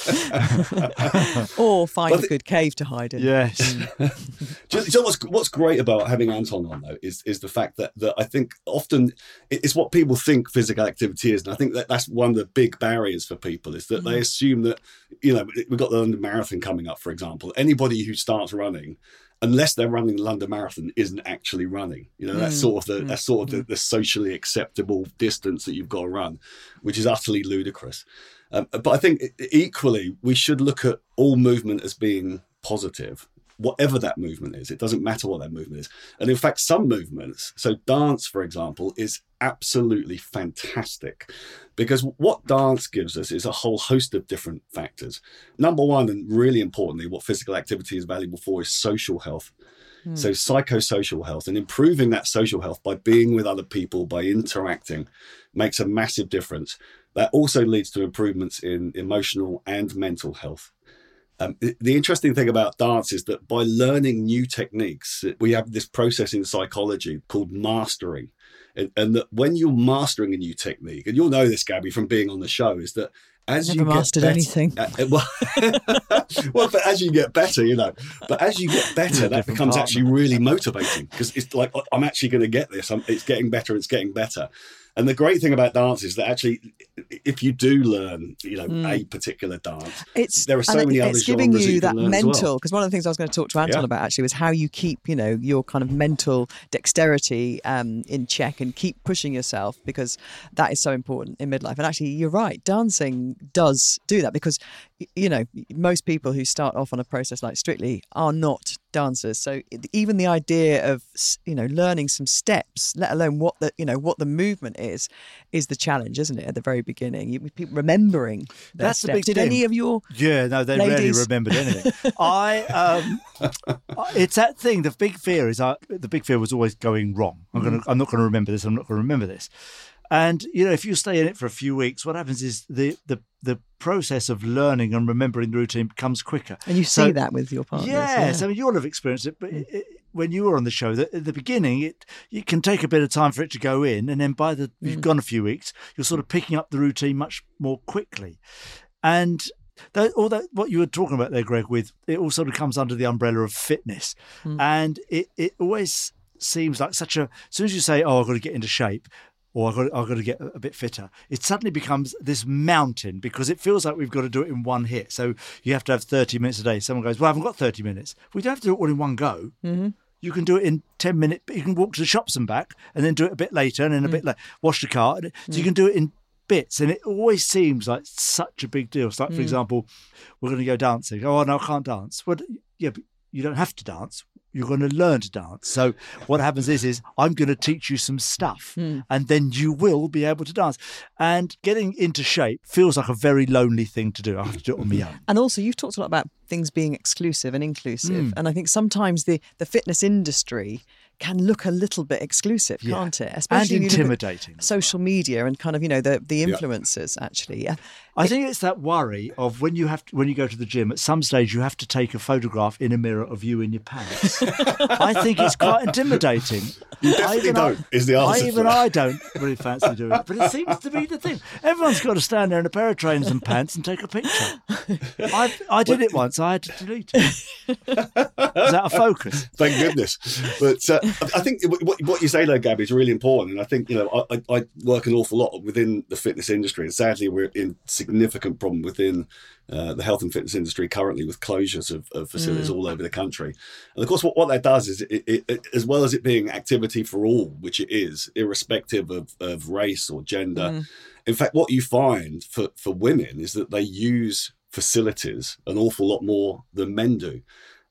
Or find But a the- good cave to hide in. yes. Mm. Just, so what's what's great about having Anton on though is is the fact that that I think often it's what people think physical activity is, and I think that that's one of the big barriers for people is that they mm. assume that you know we've got the London Marathon coming up, for example. Anybody who starts running. Unless they're running the London Marathon, isn't actually running. You know that's sort of the that's sort of the, the socially acceptable distance that you've got to run, which is utterly ludicrous. Um, but I think equally we should look at all movement as being positive whatever that movement is. It doesn't matter what that movement is. And in fact, some movements, so dance, for example, is absolutely fantastic because what dance gives us is a whole host of different factors. Number one, and really importantly, what physical activity is valuable for is social health. Hmm. So, psychosocial health and improving that social health by being with other people, by interacting, makes a massive difference. That also leads to improvements in emotional and mental health. Um, the, the interesting thing about dance is that by learning new techniques, we have this process in psychology called mastering. And, and that when you're mastering a new technique, and you'll know this, Gabby, from being on the show, is that as Never you get mastered better- anything. uh, uh, well, [laughs] well, but as you get better, you know, but as you get better, that becomes partner. actually really motivating because it's like I'm actually going to get this. I'm, it's getting better. It's getting better. And the great thing about dance is that actually, if you do learn, you know, a particular dance, It's there are so many other it's giving you you that can learn as well. mental because one of the things I was going to talk to Anton Yeah. about actually was how you keep you know your kind of mental dexterity um, in check and keep pushing yourself because that is so important in midlife. And actually, you're right, dancing does do that because you know most people who start off on a process like Strictly are not dancers. So even the idea of you know learning some steps, let alone what the you know what the movement is, is the challenge, isn't it? At the very beginning, you, people remembering That's the steps. big Did thing. any of your Yeah, no, they rarely remembered anything. [laughs] I, um, it's that thing. The big fear is, I, the big fear was always going wrong. I'm gonna, I'm not going to remember this. I'm not going to remember this. And you know, if you stay in it for a few weeks, what happens is the the the process of learning and remembering the routine becomes quicker. And you So- see that with your partners. Yes, yeah. I mean you'll have experienced it, but it, it- when you were on the show, that at the beginning, it it can take a bit of time for it to go in, and then by the you've mm. gone a few weeks, you're sort of picking up the routine much more quickly, and. That, all that what you were talking about there, Greg, with it all sort of comes under the umbrella of fitness, mm. and it, it always seems like such a. As soon as you say, "Oh, I've got to get into shape," or I've got, I've got to get a bit fitter, it suddenly becomes this mountain because it feels like we've got to do it in one hit. So you have to have 30 minutes a day. Someone goes, Well, I haven't got 30 minutes. We don't have to do it all in one go. Mm-hmm. You can do it in 10 minutes. You can walk to the shops and back and then do it a bit later and then a mm. bit later, wash the car. So you mm. can do it in bits. And it always seems like such a big deal. It's like, for mm. example, we're going to go dancing. Oh, no, I can't dance. Well, yeah, but you don't have to dance. You're going to learn to dance. So what happens is, is I'm going to teach you some stuff, and then you will be able to dance. And getting into shape feels like a very lonely thing to do. I have to do it on my own. And also, you've talked a lot about things being exclusive and inclusive. Mm. And I think sometimes the, the fitness industry can look a little bit exclusive, Yeah. can't it? And Especially when you look at intimidating. Social media and kind of, you know, the, the influencers actually. Yeah. I think it's that worry of when you have to, when you go to the gym. At some stage, you have to take a photograph in a mirror of you in your pants. [laughs] I think it's quite intimidating. You I definitely even don't, is the I, even that. I don't really fancy doing it, but it seems to be the thing. Everyone's got to stand there in a pair of trainers and pants and take a picture. I, I did it once. I had to delete it. Was out of focus. [laughs] Thank goodness. But uh, I think what, what you say there, Gabby, is really important. And I think, you know, I, I work an awful lot within the fitness industry. And sadly, we're in significant problem within uh, the health and fitness industry currently with closures of, of facilities all over the country. And of course, what, what that does is, it, it, it, as well as it being activity for all, which it is, irrespective of, of race or gender, in fact, what you find for, for women is that they use facilities an awful lot more than men do.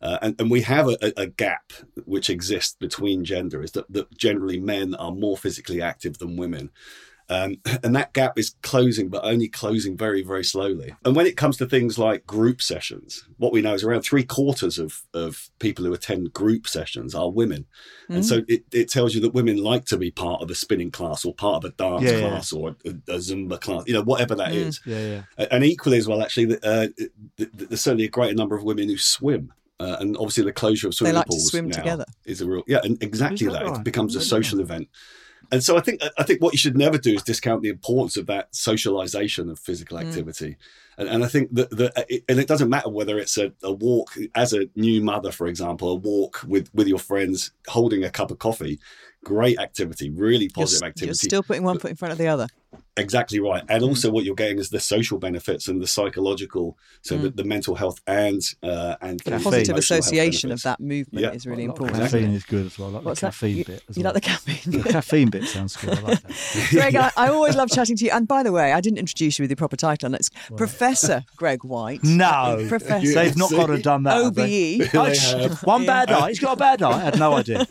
Uh, and, and we have a, a- a gap which exists between gender is that, that generally men are more physically active than women. Um, [clears throat] and that gap is closing, but only closing very, very slowly. And when it comes to things like group sessions, what we know is around three quarters of, of people who attend group sessions are women. And so it, it tells you that women like to be part of a spinning class or part of a dance Yeah, yeah. class or a, a Zumba class, you know, whatever that is. Yeah, yeah. And equally as well, actually, uh, th- th- there's certainly a greater number of women who swim. Uh, and obviously, the closure of swimming like to pools swim now together. is a real yeah, and exactly that that. It becomes a social event. And so I think I think what you should never do is discount the importance of that socialization of physical Mm. activity. And, and I think that the it, and it doesn't matter whether it's a, a walk as a new mother, for example, a walk with with your friends holding a cup of coffee. Great activity, really You're, positive activity. you're still putting one foot in front of the other. Exactly right. Mm. And also what you're getting is the social benefits and the psychological, so the, the mental health and uh, and The positive association of that movement Yeah. is really Well, important. exactly. Caffeine is good as well. I like What's the that? caffeine You, bit. As you well. like the caffeine? The caffeine bit sounds good. I like that. [laughs] Greg, I, I always love chatting to you. And by the way, I didn't introduce you with your proper title, and it's Professor Greg Whyte. [laughs] No, Professor. they've not got to have done that. have they? OBE. Oh, sh- have. One bad eye. He's got a bad eye. I had no idea.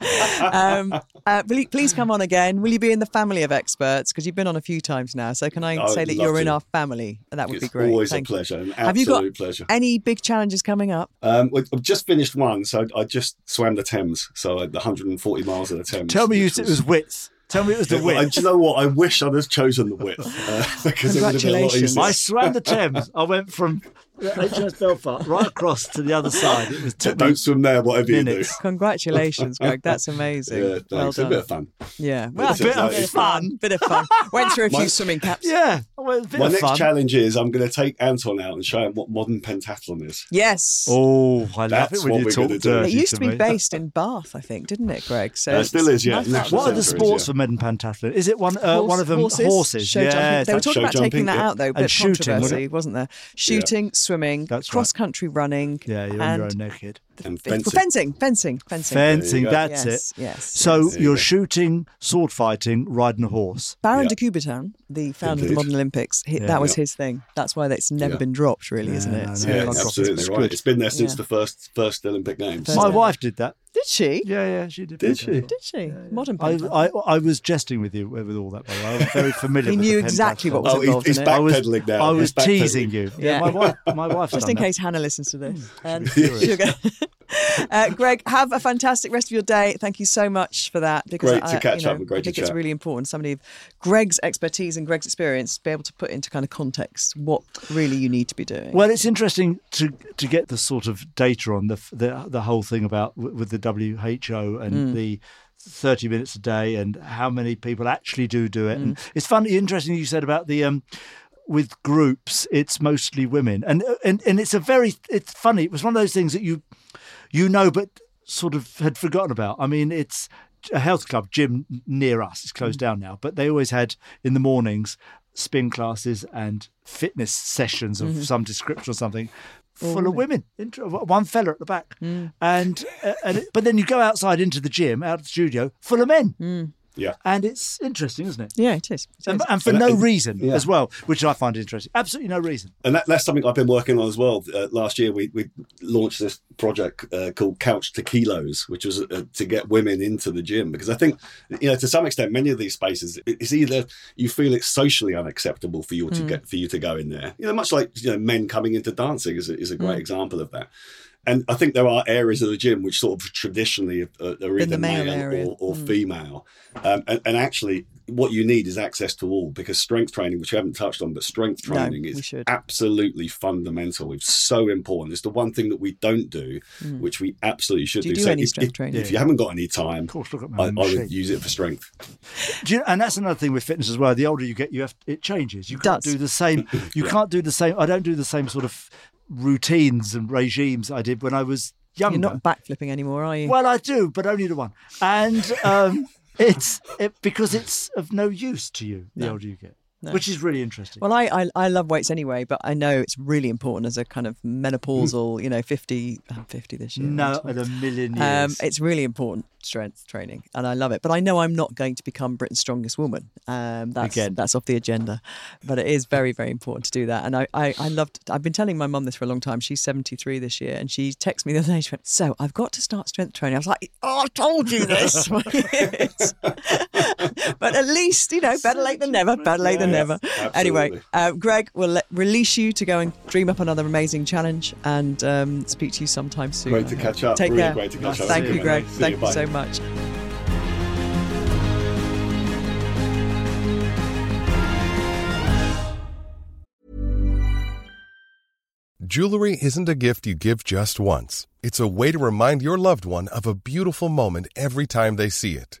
[laughs] um, uh, please come on again? Will you be in the family of experts? Because you've been on a few times now. So can I I say that you're in our family? And that would it's be great. always Thank a pleasure, an Have you got pleasure. any big challenges coming up? Um, I've just finished one, so I just swam the Thames, so like the 140 miles of the Thames. Tell me you which said it was wits. Tell me it was the Yeah, [laughs] well, width. do you know what? I wish I'd have chosen the width uh, [laughs] because it would have been a lot Congratulations. easier. I swam the Thames. I went from HMS Belfast right across to the other side. It was took Don't swim there, whatever minutes. Congratulations, Greg. That's amazing. you do. Yeah, well thanks. a done. bit of fun. Yeah, well, It's a bit of bit of fun. fun. Bit of fun. Went through a few My- swimming caps. Yeah, well, a bit My of next fun. challenge is I'm going to take Anton out and show him what modern pentathlon is. Yes. Oh, I love That's it when you talk gonna dirty it used to be me. based in Bath, I think, didn't it, Greg? So Uh, still is, yeah. nice. What are the sports yeah. for men in pentathlon? Is it one? Uh, one of them horses? show yeah, jumping. They were talking about taking that out though, And bit of shooting, controversy, wasn't there? Shooting, swimming, That's right. cross country running, yeah, you're on and your own naked. And fencing. fencing. fencing, fencing, Fencing, that's yes, it. Yes. So yes. You you're shooting, sword fighting, riding a horse. Baron Yeah. de Coubertin, the founder of the modern Olympics, he, Yeah. that was Yeah. his thing. That's why it's never Yeah. been dropped, really, isn't it? no, no, Yeah, gone it's- absolutely it's right. It's been there since Yeah. the first first Olympic Games. First My First wife did that. Did she? Yeah, yeah, she did. Did that. she? Did she? Modern I. I, I was jesting with you with all that. By the way. I was very [laughs] familiar. He knew the exactly what pentathlon. was Oh, he's, involved he's in it. I was- backpedaling now. I was He's backpedaling. teasing you. Yeah. Yeah, my wife. My wife's Just done in that. case Hannah listens to this. Um, furious. she'll go- uh, Greg, have a fantastic rest of your day. Thank you so much for that. Because Great to I, catch you know, up and great I to think it's chat. really important. Somebody of Greg's expertise and Greg's experience to be able to put into kind of context what really you need to be doing. Well, it's interesting to to get the sort of data on the the, the whole thing about with the WHO and Mm. the 30 minutes a day and how many people actually do do it. Mm. And it's funny, interesting you said about the um with groups, it's mostly women, and and and it's a very it's funny. It was one of those things that you you know, but sort of had forgotten about. I mean, it's a health club gym near us. It's Mm. closed down now, but they always had in the mornings spin classes and fitness sessions of some description or something. Full of women, one fella at the back, and uh, and it, but then you go outside into the gym, out of the studio, full of men, Yeah. and it's interesting, isn't it? yeah, it is. It And, is. and for And- no and- reason yeah. as well, which I find interesting. Absolutely no reason. And that, that's something I've been working on as well. Uh, last year, we, we launched this project uh, called Couch to Kilos, which was uh, to get women into the gym. Because I think, you know, to some extent, many of these spaces, it's either you feel it's socially unacceptable for you to get for you to go in there. You know, much like you know, men coming into dancing is a, is a great example of that. And I think there are areas of the gym which sort of traditionally uh, are, are either male male, area. or, or hmm. female. Um, and, and actually, what you need is access to all because strength training, which we haven't touched on, but strength training we is absolutely fundamental. It's so important. It's the one thing that we don't do, hmm. which we absolutely should Do you do. do So any if, strength if- training? If you haven't got any time, Of course, look at my I, I would use it for strength. Do you, and that's another thing with fitness as well. The older you get, you have it changes. You It can't does. do the same. You [laughs] can't do the same. I don't do the same sort of routines and regimes I did when I was younger. You're not backflipping anymore, are you? well, I do, but only the one. And um, [laughs] it's it, because it's of no use to you the No. older you get, No. which is really interesting. Well, I, I I love weights anyway, but I know it's really important as a kind of menopausal, you know, 50, I'm 50 this year. no, aren't a million? Um, years. it's really important strength training, and I love it. But I know I'm not going to become Britain's strongest woman. Um, that's Again. that's off the agenda. But it is very very important to do that. And I, I I loved. I've been telling my mum this for a long time. She's 73 this year, and she texted me the other day. She went, "So I've got to start strength training." I was like, "Oh, I told you this." [laughs] but at least you know, better late than never. Better late than Yeah, never. Anyway, absolutely. uh, Greg will let, release you to go and dream up another amazing challenge and um, speak to you sometime soon. Great to catch up. Take really care. great to catch up. Thank See you, you, Greg. See Thank you Bye. so much. Jewelry isn't a gift you give just once. It's a way to remind your loved one of a beautiful moment every time they see it.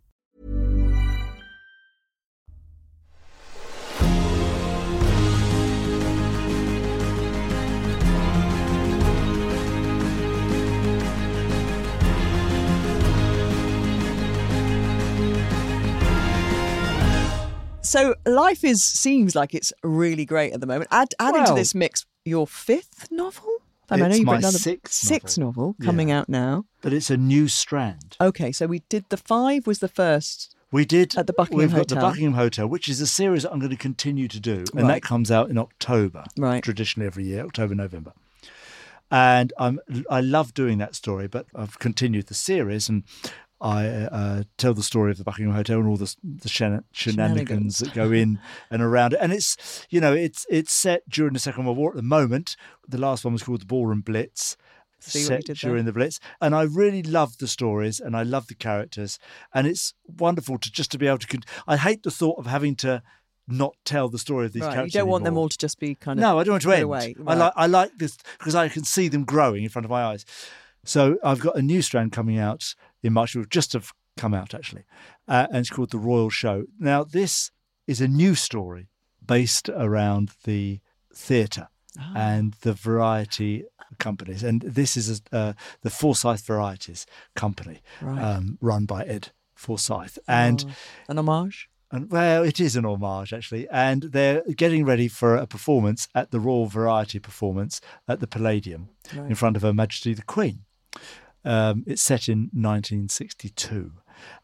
So life is seems like it's really great at the moment. Add add into this mix your fifth novel. I mean, I know you've my written another sixth sixth novel, novel. coming Yeah. out now. But it's a new strand. Okay, so we did the five was the first. We did At the Buckingham We've got the Buckingham Hotel, which is a series that I'm going to continue to do, and Right. that comes out in October. Right. Traditionally every year, October, November. And I'm I love doing that story, but I've continued the series and. I uh, tell the story of the Buckingham Hotel and all the, the shen- Shenanigans. shenanigans that go in [laughs] and around it, and it's you know it's it's set during the Second World War at the moment. The last one was called the Ballroom Blitz, See set did there? during the Blitz, and I really love the stories and I love the characters, and it's wonderful to just to be able to. Con- I hate the thought of having to not tell the story of these Right, you don't want them anymore. all to just be kind of No, I don't want to end. away. I like I like this because I can see them growing in front of my eyes. So I've got a new strand coming out in March. It just have come out actually, uh, and it's called the Royal Show. Now this is a new story based around the theatre Ah. and the variety companies, and this is a, uh, the Forsyth Varieties Company, Right. um, run by Ed Forsyth, and. Oh, an homage. And well, it is an homage actually, and they're getting ready for a performance at the Royal Variety performance at the Palladium in front of Her Majesty the Queen. Um, it's set in 1962,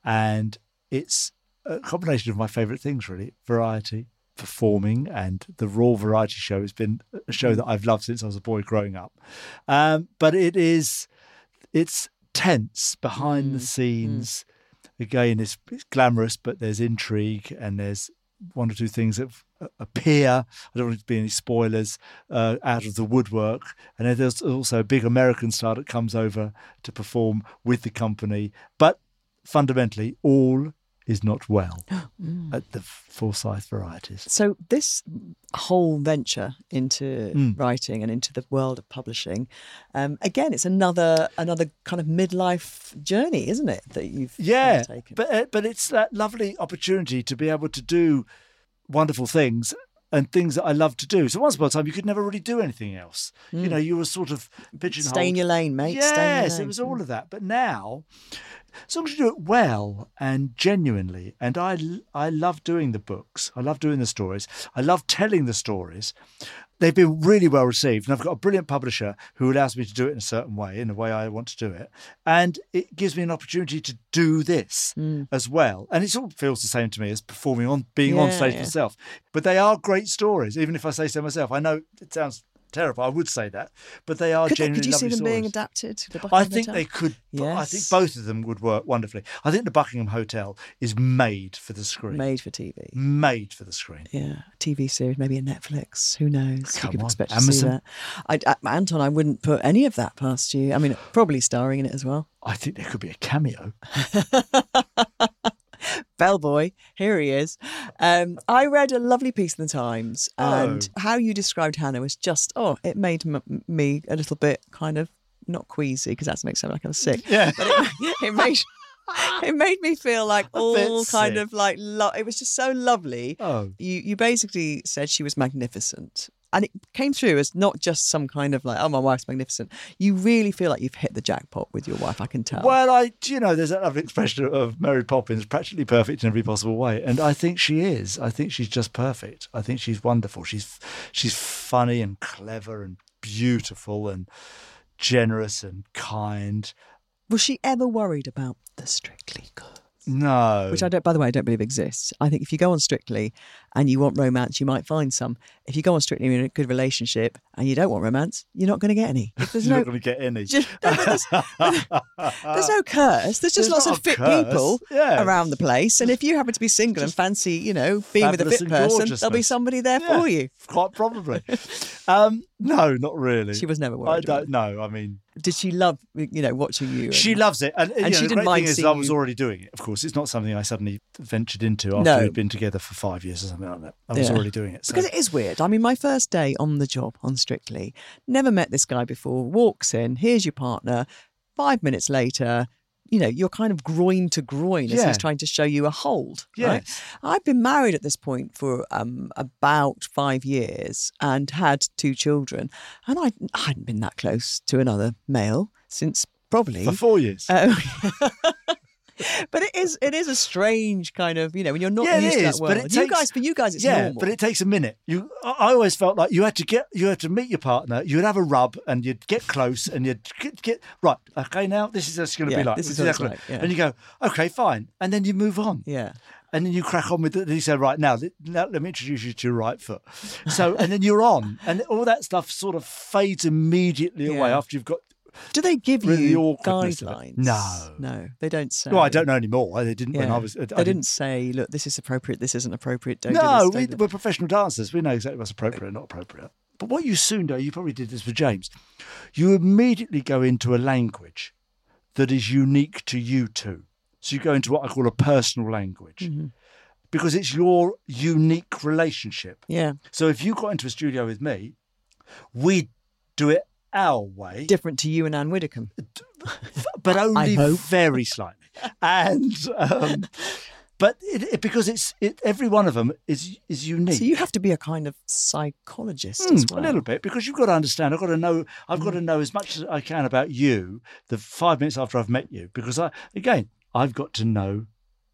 and it's a combination of my favourite things really: variety, performing, and the Royal Variety Show. Has been a show that I've loved since I was a boy growing up. Um, but it is, it's tense behind the scenes. again it's, it's glamorous but there's intrigue and there's one or two things that appear i don't want to be any spoilers uh, out of the woodwork and then there's also a big american star that comes over to perform with the company but fundamentally all is not well [gasps] at the forsyth varieties So this whole venture into Mm. writing and into the world of publishing, um, again, it's another another kind of midlife journey, isn't it? That you've yeah taken. but uh, but it's that lovely opportunity to be able to do wonderful things and things that I love to do. So once upon a time, you could never really do anything else. You hmm. know, you were sort of pigeonholed. Stay in your lane, mate. Yes, Stay in your lane. it was all of that. But now, as long as you do it well and genuinely, and I, I love doing the books. I love doing the stories. I love telling the stories. They've been really well received, and I've got a brilliant publisher who allows me to do it in a certain way, in the way I want to do it, and it gives me an opportunity to do this Mm. as well. And it all feels the same to me as performing on, being on stage yeah. myself. But they are great stories, even if I say so myself. I know it sounds terrible. I would say that, but they are Could, genuinely could you see them being adapted? to The I think Hotel? they could. I think both of them would work wonderfully. I think the Buckingham Hotel is made for the screen. made for TV. Made for the screen. Yeah, TV series, maybe a Netflix. Who knows? Come you could on, expect to see Amazon. that. I, I, uh, Anton, I wouldn't put any of that past you. I mean, probably starring in it as well. I think there could be a cameo. [laughs] Bellboy, here he is. Um, I read a lovely piece in the Times, and Oh. how you described Hannah was just oh, it made m- me a little bit kind of not queasy because that makes me sound like I was sick. Yeah. but it, [laughs] it made it made me feel like all kind sick. of like lo- it was just so lovely. Oh. You you basically said she was magnificent. And it came through as not just some kind of like, oh, my wife's magnificent. You really feel like you've hit the jackpot with your wife. I can tell. Well, I, you know, there's that lovely expression of Mary Poppins, practically perfect in every possible way, and I think she is. I think she's just perfect. I think she's wonderful. She's she's funny and clever and beautiful and generous and kind. Was she ever worried about the Strictly Good? No, Which I don't, by the way, I don't believe exists. I think if you go on Strictly and you want romance, you might find some. If you go on Strictly in a good relationship and you don't want romance, you're not going to get any. [laughs] There's you're no, not going to get any. just, no, there's, [laughs] there's no curse. There's just There's lots of fit curse. people Yeah. around the place. And if you happen to be single and fancy, you know, being with a fit person, there'll be somebody there Yeah, for you. Quite probably. [laughs] um, no, not really. She was never I worried. about don't know. I mean. Did she love, you know, watching you? she and- loves it, and, you And know, she the didn't great mind thing is, I was already doing it. Of course, it's not something I suddenly ventured into after No. we'd been together for five years or something like that. I was Yeah. already doing it. So. Because it is weird. I mean, my first day on the job on Strictly, never met this guy before, walks in, here's your partner. Five minutes later, you know, you're kind of groin to groin as Yeah. he's trying to show you a hold. Right? I've been married at this point for um, about five years and had two children. And I, I hadn't been that close to another male since probably. for four years. Oh. [laughs] [laughs] but it is it is a strange kind of you know when you're not Yeah, used to that but world. it you guys, for you guys, it's yeah, normal. but it takes a minute. You, I always felt like you had to get, you had to meet your partner. You'd have a rub, and you'd get close, and you'd get, get right. Okay, now this is just going to Yeah, be like this is what what it's gonna- like, yeah. And you go, okay, fine, and then you move on. yeah. And then you crack on with it. And you say, right now, let, now, let me introduce you to your right foot. So, and then you're on, and all that stuff sort of fades immediately away [laughs] after you've got. Do they give Really you awkwardness guidelines? No. no, they don't say. Well, I don't know anymore. They didn't when Yeah. I was. I they didn't didn't say, "Look, this is appropriate. This isn't appropriate." Don't do No, this, we, do we're professional dancers. We know exactly what's appropriate and not appropriate. But what you soon do, you probably did this with James, you immediately go into a language that is unique to you two. So you go into what I call a personal language Mm-hmm. because it's your unique relationship. Yeah, So if you got into a studio with me, we do it our way, different to you and Ann Widdecombe. but only very slightly. And um, but it, it, because it's it, every one of them is is unique. So you have to be a kind of psychologist Hmm, as well. A little bit, because you've got to understand. I've got to know. I've got to know as much as I can about you. The five minutes after I've met you, because I again, I've got to know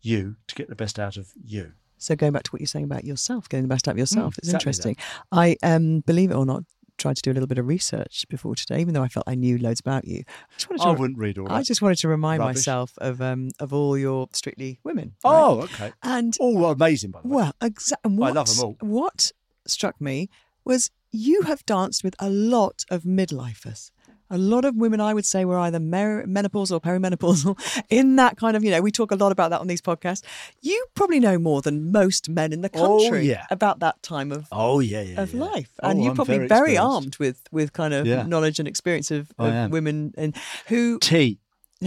you to get the best out of you. So going back to what you're saying about yourself, getting the best out of yourself, it's exactly interesting. I um, believe it or not, tried to do a little bit of research before today, even though I felt I knew loads about you. I just wanted to, I wouldn't read all that. I just wanted to remind rubbish. myself of um, of all your Strictly Women. right? oh, okay. and All amazing, by the way. well, exactly. I love them all. What struck me was you have danced with a lot of midlifers. A lot of women, I would say, were either mer- menopausal or perimenopausal. [laughs] In that kind of, you know, we talk a lot about that on these podcasts. You probably know more than most men in the Oh, country yeah. about that time of Oh yeah, yeah. of yeah. life, Oh, and you're I'm probably very very, armed with with kind of Yeah. knowledge and experience of, of women and who Tea. [laughs]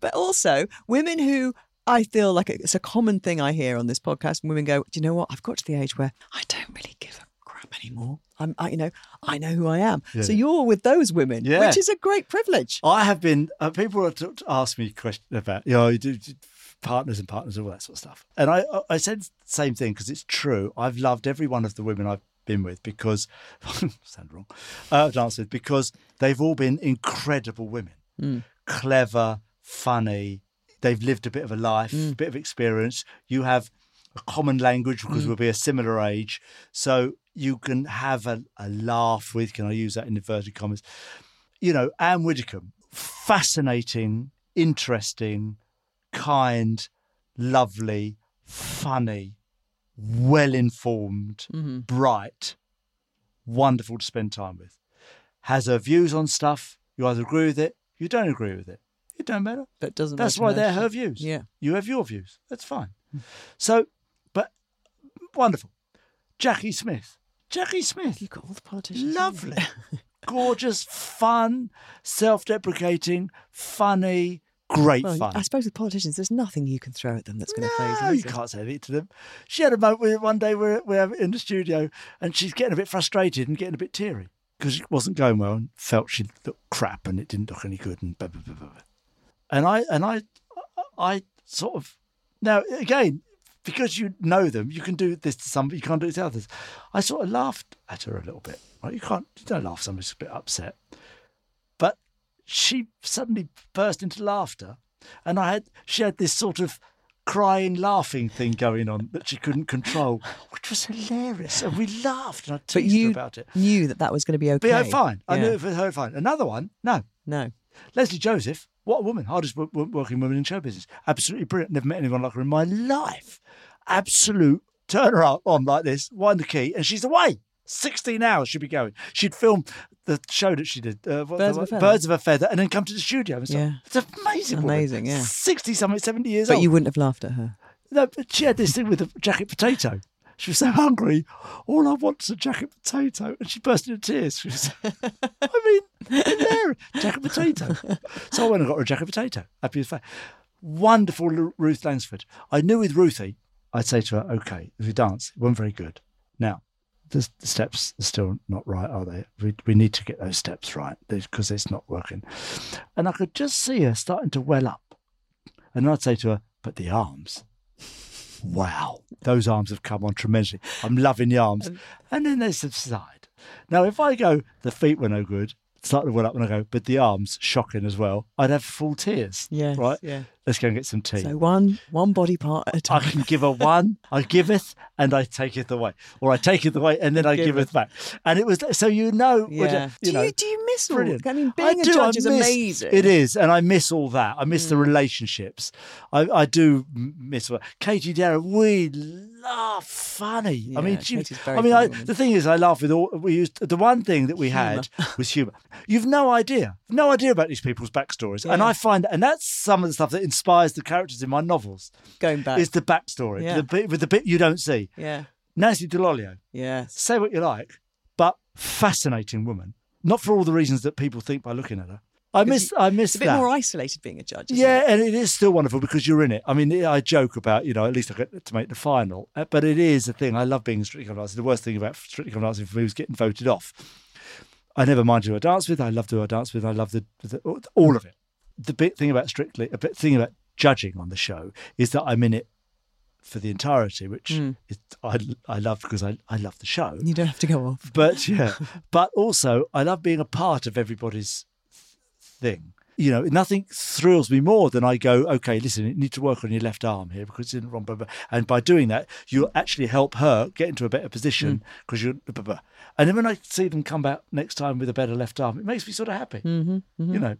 but also women who I feel like it's a common thing I hear on this podcast. Women go, "Do you know what? I've got to the age where I don't really give a crap anymore. I'm, I, you know, I know who I am. Yeah. So you're with those women, Yeah. which is a great privilege. I have been. Uh, people have t- t- asked me questions about you know you do, do partners and partners and all that sort of stuff, and I I said the same thing because it's true. I've loved every one of the women I've been with because [laughs] sound wrong. Uh, I've danced with because they've all been incredible women, clever, funny. They've lived a bit of a life, a bit of experience. You have a common language because we'll be a similar age, so you can have a, a laugh with. Can I use that in inverted commas? you know, Ann Widdecombe, fascinating, interesting, kind, lovely, funny, well informed, mm-hmm. bright, wonderful to spend time with. Has her views on stuff. You either agree with it, you don't agree with it. It don't matter. That doesn't. That's why they're her views. Yeah. You have your views. That's fine. Mm. So, but wonderful. Jacqui Smith. Jacqui Smith. You've got all the politicians. Lovely. Gorgeous, fun, self deprecating, funny, great Well, fun. I suppose with politicians, there's nothing you can throw at them that's going to phase no, them. you can't say anything to them. She had a moment where one day we're, we're in the studio and she's getting a bit frustrated and getting a bit teary because it wasn't going well and felt she looked crap and it didn't look any good and blah, blah, blah. blah. And I, and I, I sort of, now again, because you know them, you can do this to some, you can't do it to others. I sort of laughed at her a little bit. Right? You can't, you don't laugh. Somebody's a bit upset, but she suddenly burst into laughter, and I had she had this sort of crying, laughing thing going on that she couldn't control, which was hilarious, and we laughed and I But teased her you about it. knew that that was going to be okay. But yeah, fine. I knew it for her fine. Another one, no. No. Lesley Joseph, what a woman, hardest wo- wo- working woman in show business. Absolutely brilliant. Never met anyone like her in my life. Absolute. Turn her up on like this, wind the key, and she's away. 16 hours she'd be going. She'd film the show that she did, uh, Birds of a Feather. Birds of a Feather, and then come to the studio and stuff. Yeah. It's amazing. woman. Amazing, yeah. 60 something, 70 years But old. you wouldn't have laughed at her. No, but she had this thing with a jacket potato. She was so hungry. All I want is a jacket potato. And she burst into tears. She was, I mean, hilarious. Jacket potato. So I went and got her a jacket potato. Happy as fact. Wonderful Ruth Langsford. I knew with Ruthie, I'd say to her, okay, if you dance, it wasn't very good. Now, the, the steps are still not right, are they? We, we need to get those steps right because it's not working. And I could just see her starting to well up. And I'd say to her, but the arms. Wow, those arms have come on tremendously. I'm loving the arms. Um, and then they subside. Now, if I go, the feet were no good, start to well up and I go, but the arms, shocking as well. I'd have full tears. Yes, Right? yeah. Let's go and get some tea. So one one body part at a time. I can give a one, I giveth, and I taketh away. Or I taketh away and then I Giveth. back. And it was so you know, Yeah. you do know you do you miss all? I mean, being a do, I judge is miss- amazing. It is, and I miss all that. I miss the Mm. relationships. I, I do miss Katie Derham. We laugh funny. I mean, she, I mean, I, the thing is, I laugh with all. We used the one thing that we had was humour. You've no idea, no idea about these people's backstories, and I find, and that's some of the stuff that inspires the characters in my novels. Going back. Is the backstory, Yeah. the bit with the bit you don't see. yeah. Nancy Dell'Olio, Yeah. say what you like, but fascinating woman. Not for all the reasons that people think by looking at her. I miss, I miss It's a bit that. more isolated being a judge. Yeah, It? and it is still wonderful because you're in it. I mean, I joke about, you know, at least I get to make the final, uh, but it is a thing. I love being in Strictly Come Dancing. The worst thing about Strictly Come Dancing for me was getting voted off. I never mind who I dance with. I love who I dance with. I love the, the all of it. The big thing about Strictly, a bit thing about judging on the show is that I'm in it for the entirety, which Mm. is, I I love because I I love the show. You don't have to go off. But yeah, [laughs] but also I love being a part of everybody's thing. You know, nothing thrills me more than I go, okay, listen, you need to work on your left arm here because it's in the wrong. Blah, blah. And by doing that, you'll actually help her get into a better position because you're. Blah, blah. And then when I see them come back next time with a better left arm, it makes me sort of happy. Mm-hmm, You know,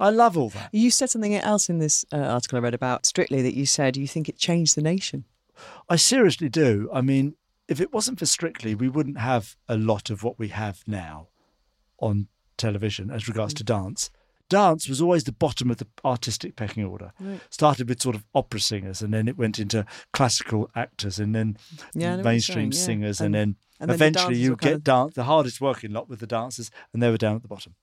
I love all that. You said something else in this uh, article I read about Strictly that you said you think it changed the nation. I seriously do. I mean, if it wasn't for Strictly, we wouldn't have a lot of what we have now on television as regards to dance. Dance was always the bottom of the artistic pecking order. Started with sort of opera singers, and then it went into classical actors, and then Yeah, I know what you're mainstream saying, yeah. singers, And- and, then and then the eventually dancers you get of- dance the hardest working lot with the dancers, and they were down at the bottom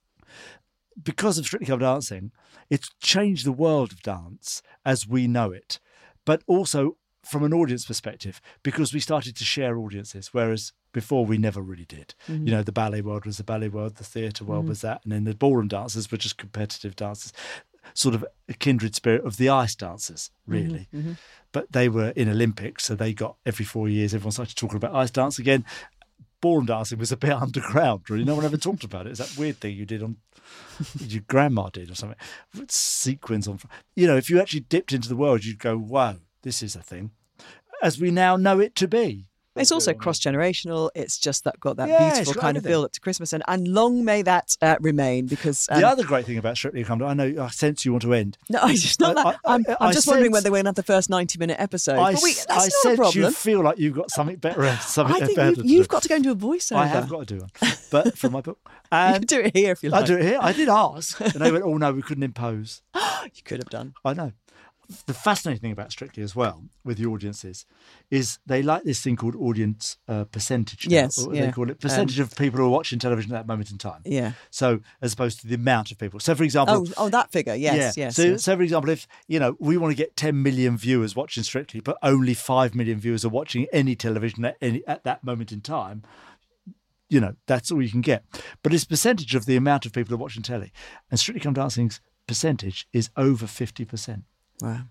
because of Strictly Come Dancing, it's changed the world of dance as we know it, but also from an audience perspective because we started to share audiences, whereas before we never really did. Mm-hmm. You know, the ballet world was the ballet world, the theatre world mm-hmm. was that, and then the ballroom dancers were just competitive dancers, sort of a kindred spirit of the ice dancers, mm-hmm. really. Mm-hmm. But they were in Olympics, so they got every four years, everyone started talking about ice dance again. Ballroom dancing was a bit [laughs] underground, really. No one ever talked about it. It's that weird thing you did on your grandma did or something. Sequins on, you know, if you actually dipped into the world, you'd go, "Wow, this is a thing," as we now know it to be. It's also cross generational. It's just that got that Yeah, beautiful kind of build up to Christmas, and, and long may that uh, remain. Because um, the other great thing about Strictly Come I know I sense you want to end. no, I just not I- that. I- I'm, I- I'm I just wondering sense- whether we're going to have the first ninety minute episode. I, but that's I not sense a problem. you feel like you've got something better, something I think better you've, you've got to go and do a voiceover. I have got to do one, but for my book, [laughs] You and can do it here if you like. I do it here. I did ask, and they went, "Oh no, we couldn't impose." [gasps] You could have done. I know. The fascinating thing about Strictly as well with the audiences is they like this thing called audience uh, percentage. Yes, or yeah. they call it percentage of people who are watching television at that moment in time. Yeah. So as opposed to the amount of people. So for example, Oh, oh, that figure. Yes, yeah. yes. So, yes. so for example, if you know we want to get 10 million viewers watching Strictly, but only five million viewers are watching any television at any at that moment in time, you know that's all you can get. But it's percentage of the amount of people who are watching telly, and Strictly Come Dancing's percentage is over 50 percent. Wow.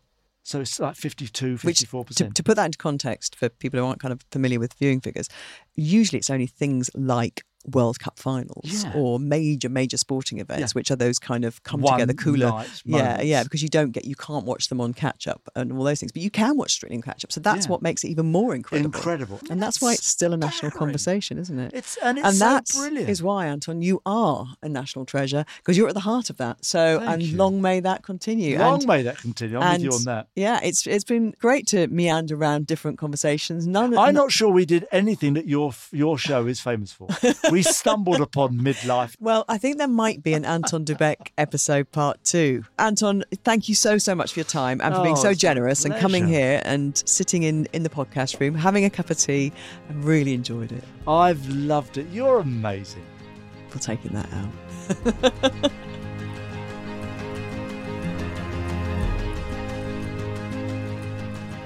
So it's like 52, Which, to, percent. to put that into context for people who aren't kind of familiar with viewing figures, usually it's only things like World Cup finals Yeah. or major, major sporting events, Yeah. which are those kind of come One together cooler. Yeah, yeah, because you don't get, you can't watch them on catch up and all those things, but you can watch streaming catch up. So that's Yeah. what makes it even more incredible. Incredible. And that's why it's still a national staggering. conversation, isn't it? It's and it's so that brilliant. is why, Anton, you are a national treasure because you're at the heart of that. So, Thank and you. long may that continue. Long and, may that continue. I'm with you on that. Yeah, it's it's been great to meander around different conversations. None, I'm not sure we did anything that your your show is famous for. [laughs] we stumbled upon midlife. Well, I think there might be an Anton Du Beke episode part two. Anton, thank you so, so much for your time and for being Oh, so generous and coming here and sitting in, in the podcast room, having a cup of tea. I really enjoyed it. I've loved it. You're amazing. For taking that out. [laughs]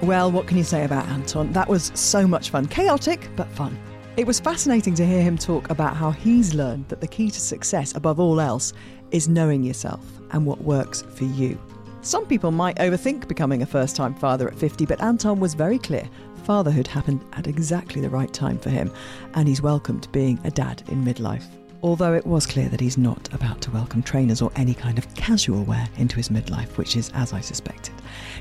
Well, what can you say about Anton? That was so much fun. Chaotic, but fun. It was fascinating to hear him talk about how he's learned that the key to success, above all else, is knowing yourself and what works for you. Some people might overthink becoming a first time father at 50, but Anton was very clear. Fatherhood happened at exactly the right time for him, and he's welcomed being a dad in midlife. Although it was clear that he's not about to welcome trainers or any kind of casual wear into his midlife, which is as I suspected.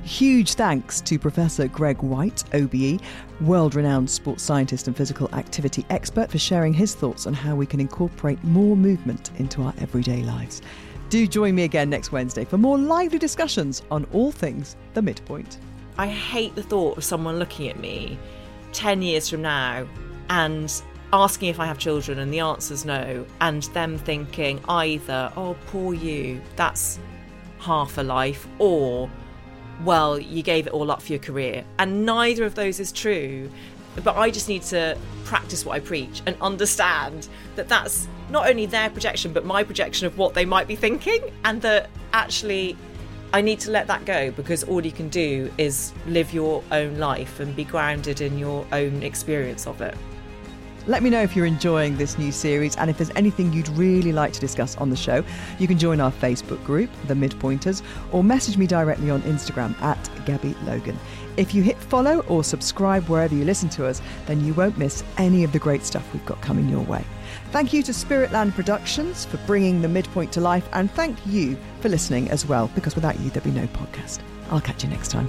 Huge thanks to Professor Greg Whyte, OBE, world renowned sports scientist and physical activity expert, for sharing his thoughts on how we can incorporate more movement into our everyday lives. Do join me again next Wednesday for more lively discussions on all things the midpoint. I hate the thought of someone looking at me 10 years from now and asking if I have children and the answer's no, and them thinking either, oh, poor you, that's half a life, or, well, you gave it all up for your career. And neither of those is true. But I just need to practice what I preach and understand that that's not only their projection, but my projection of what they might be thinking, and that actually I need to let that go because all you can do is live your own life and be grounded in your own experience of it. Let me know if you're enjoying this new series and if there's anything you'd really like to discuss on the show. You can join our Facebook group, The Midpointers, or message me directly on Instagram at Gabby Logan. If you hit follow or subscribe wherever you listen to us, then you won't miss any of the great stuff we've got coming your way. Thank you to Spiritland Productions for bringing the midpoint to life, and thank you for listening as well, because without you, there'd be no podcast. I'll catch you next time.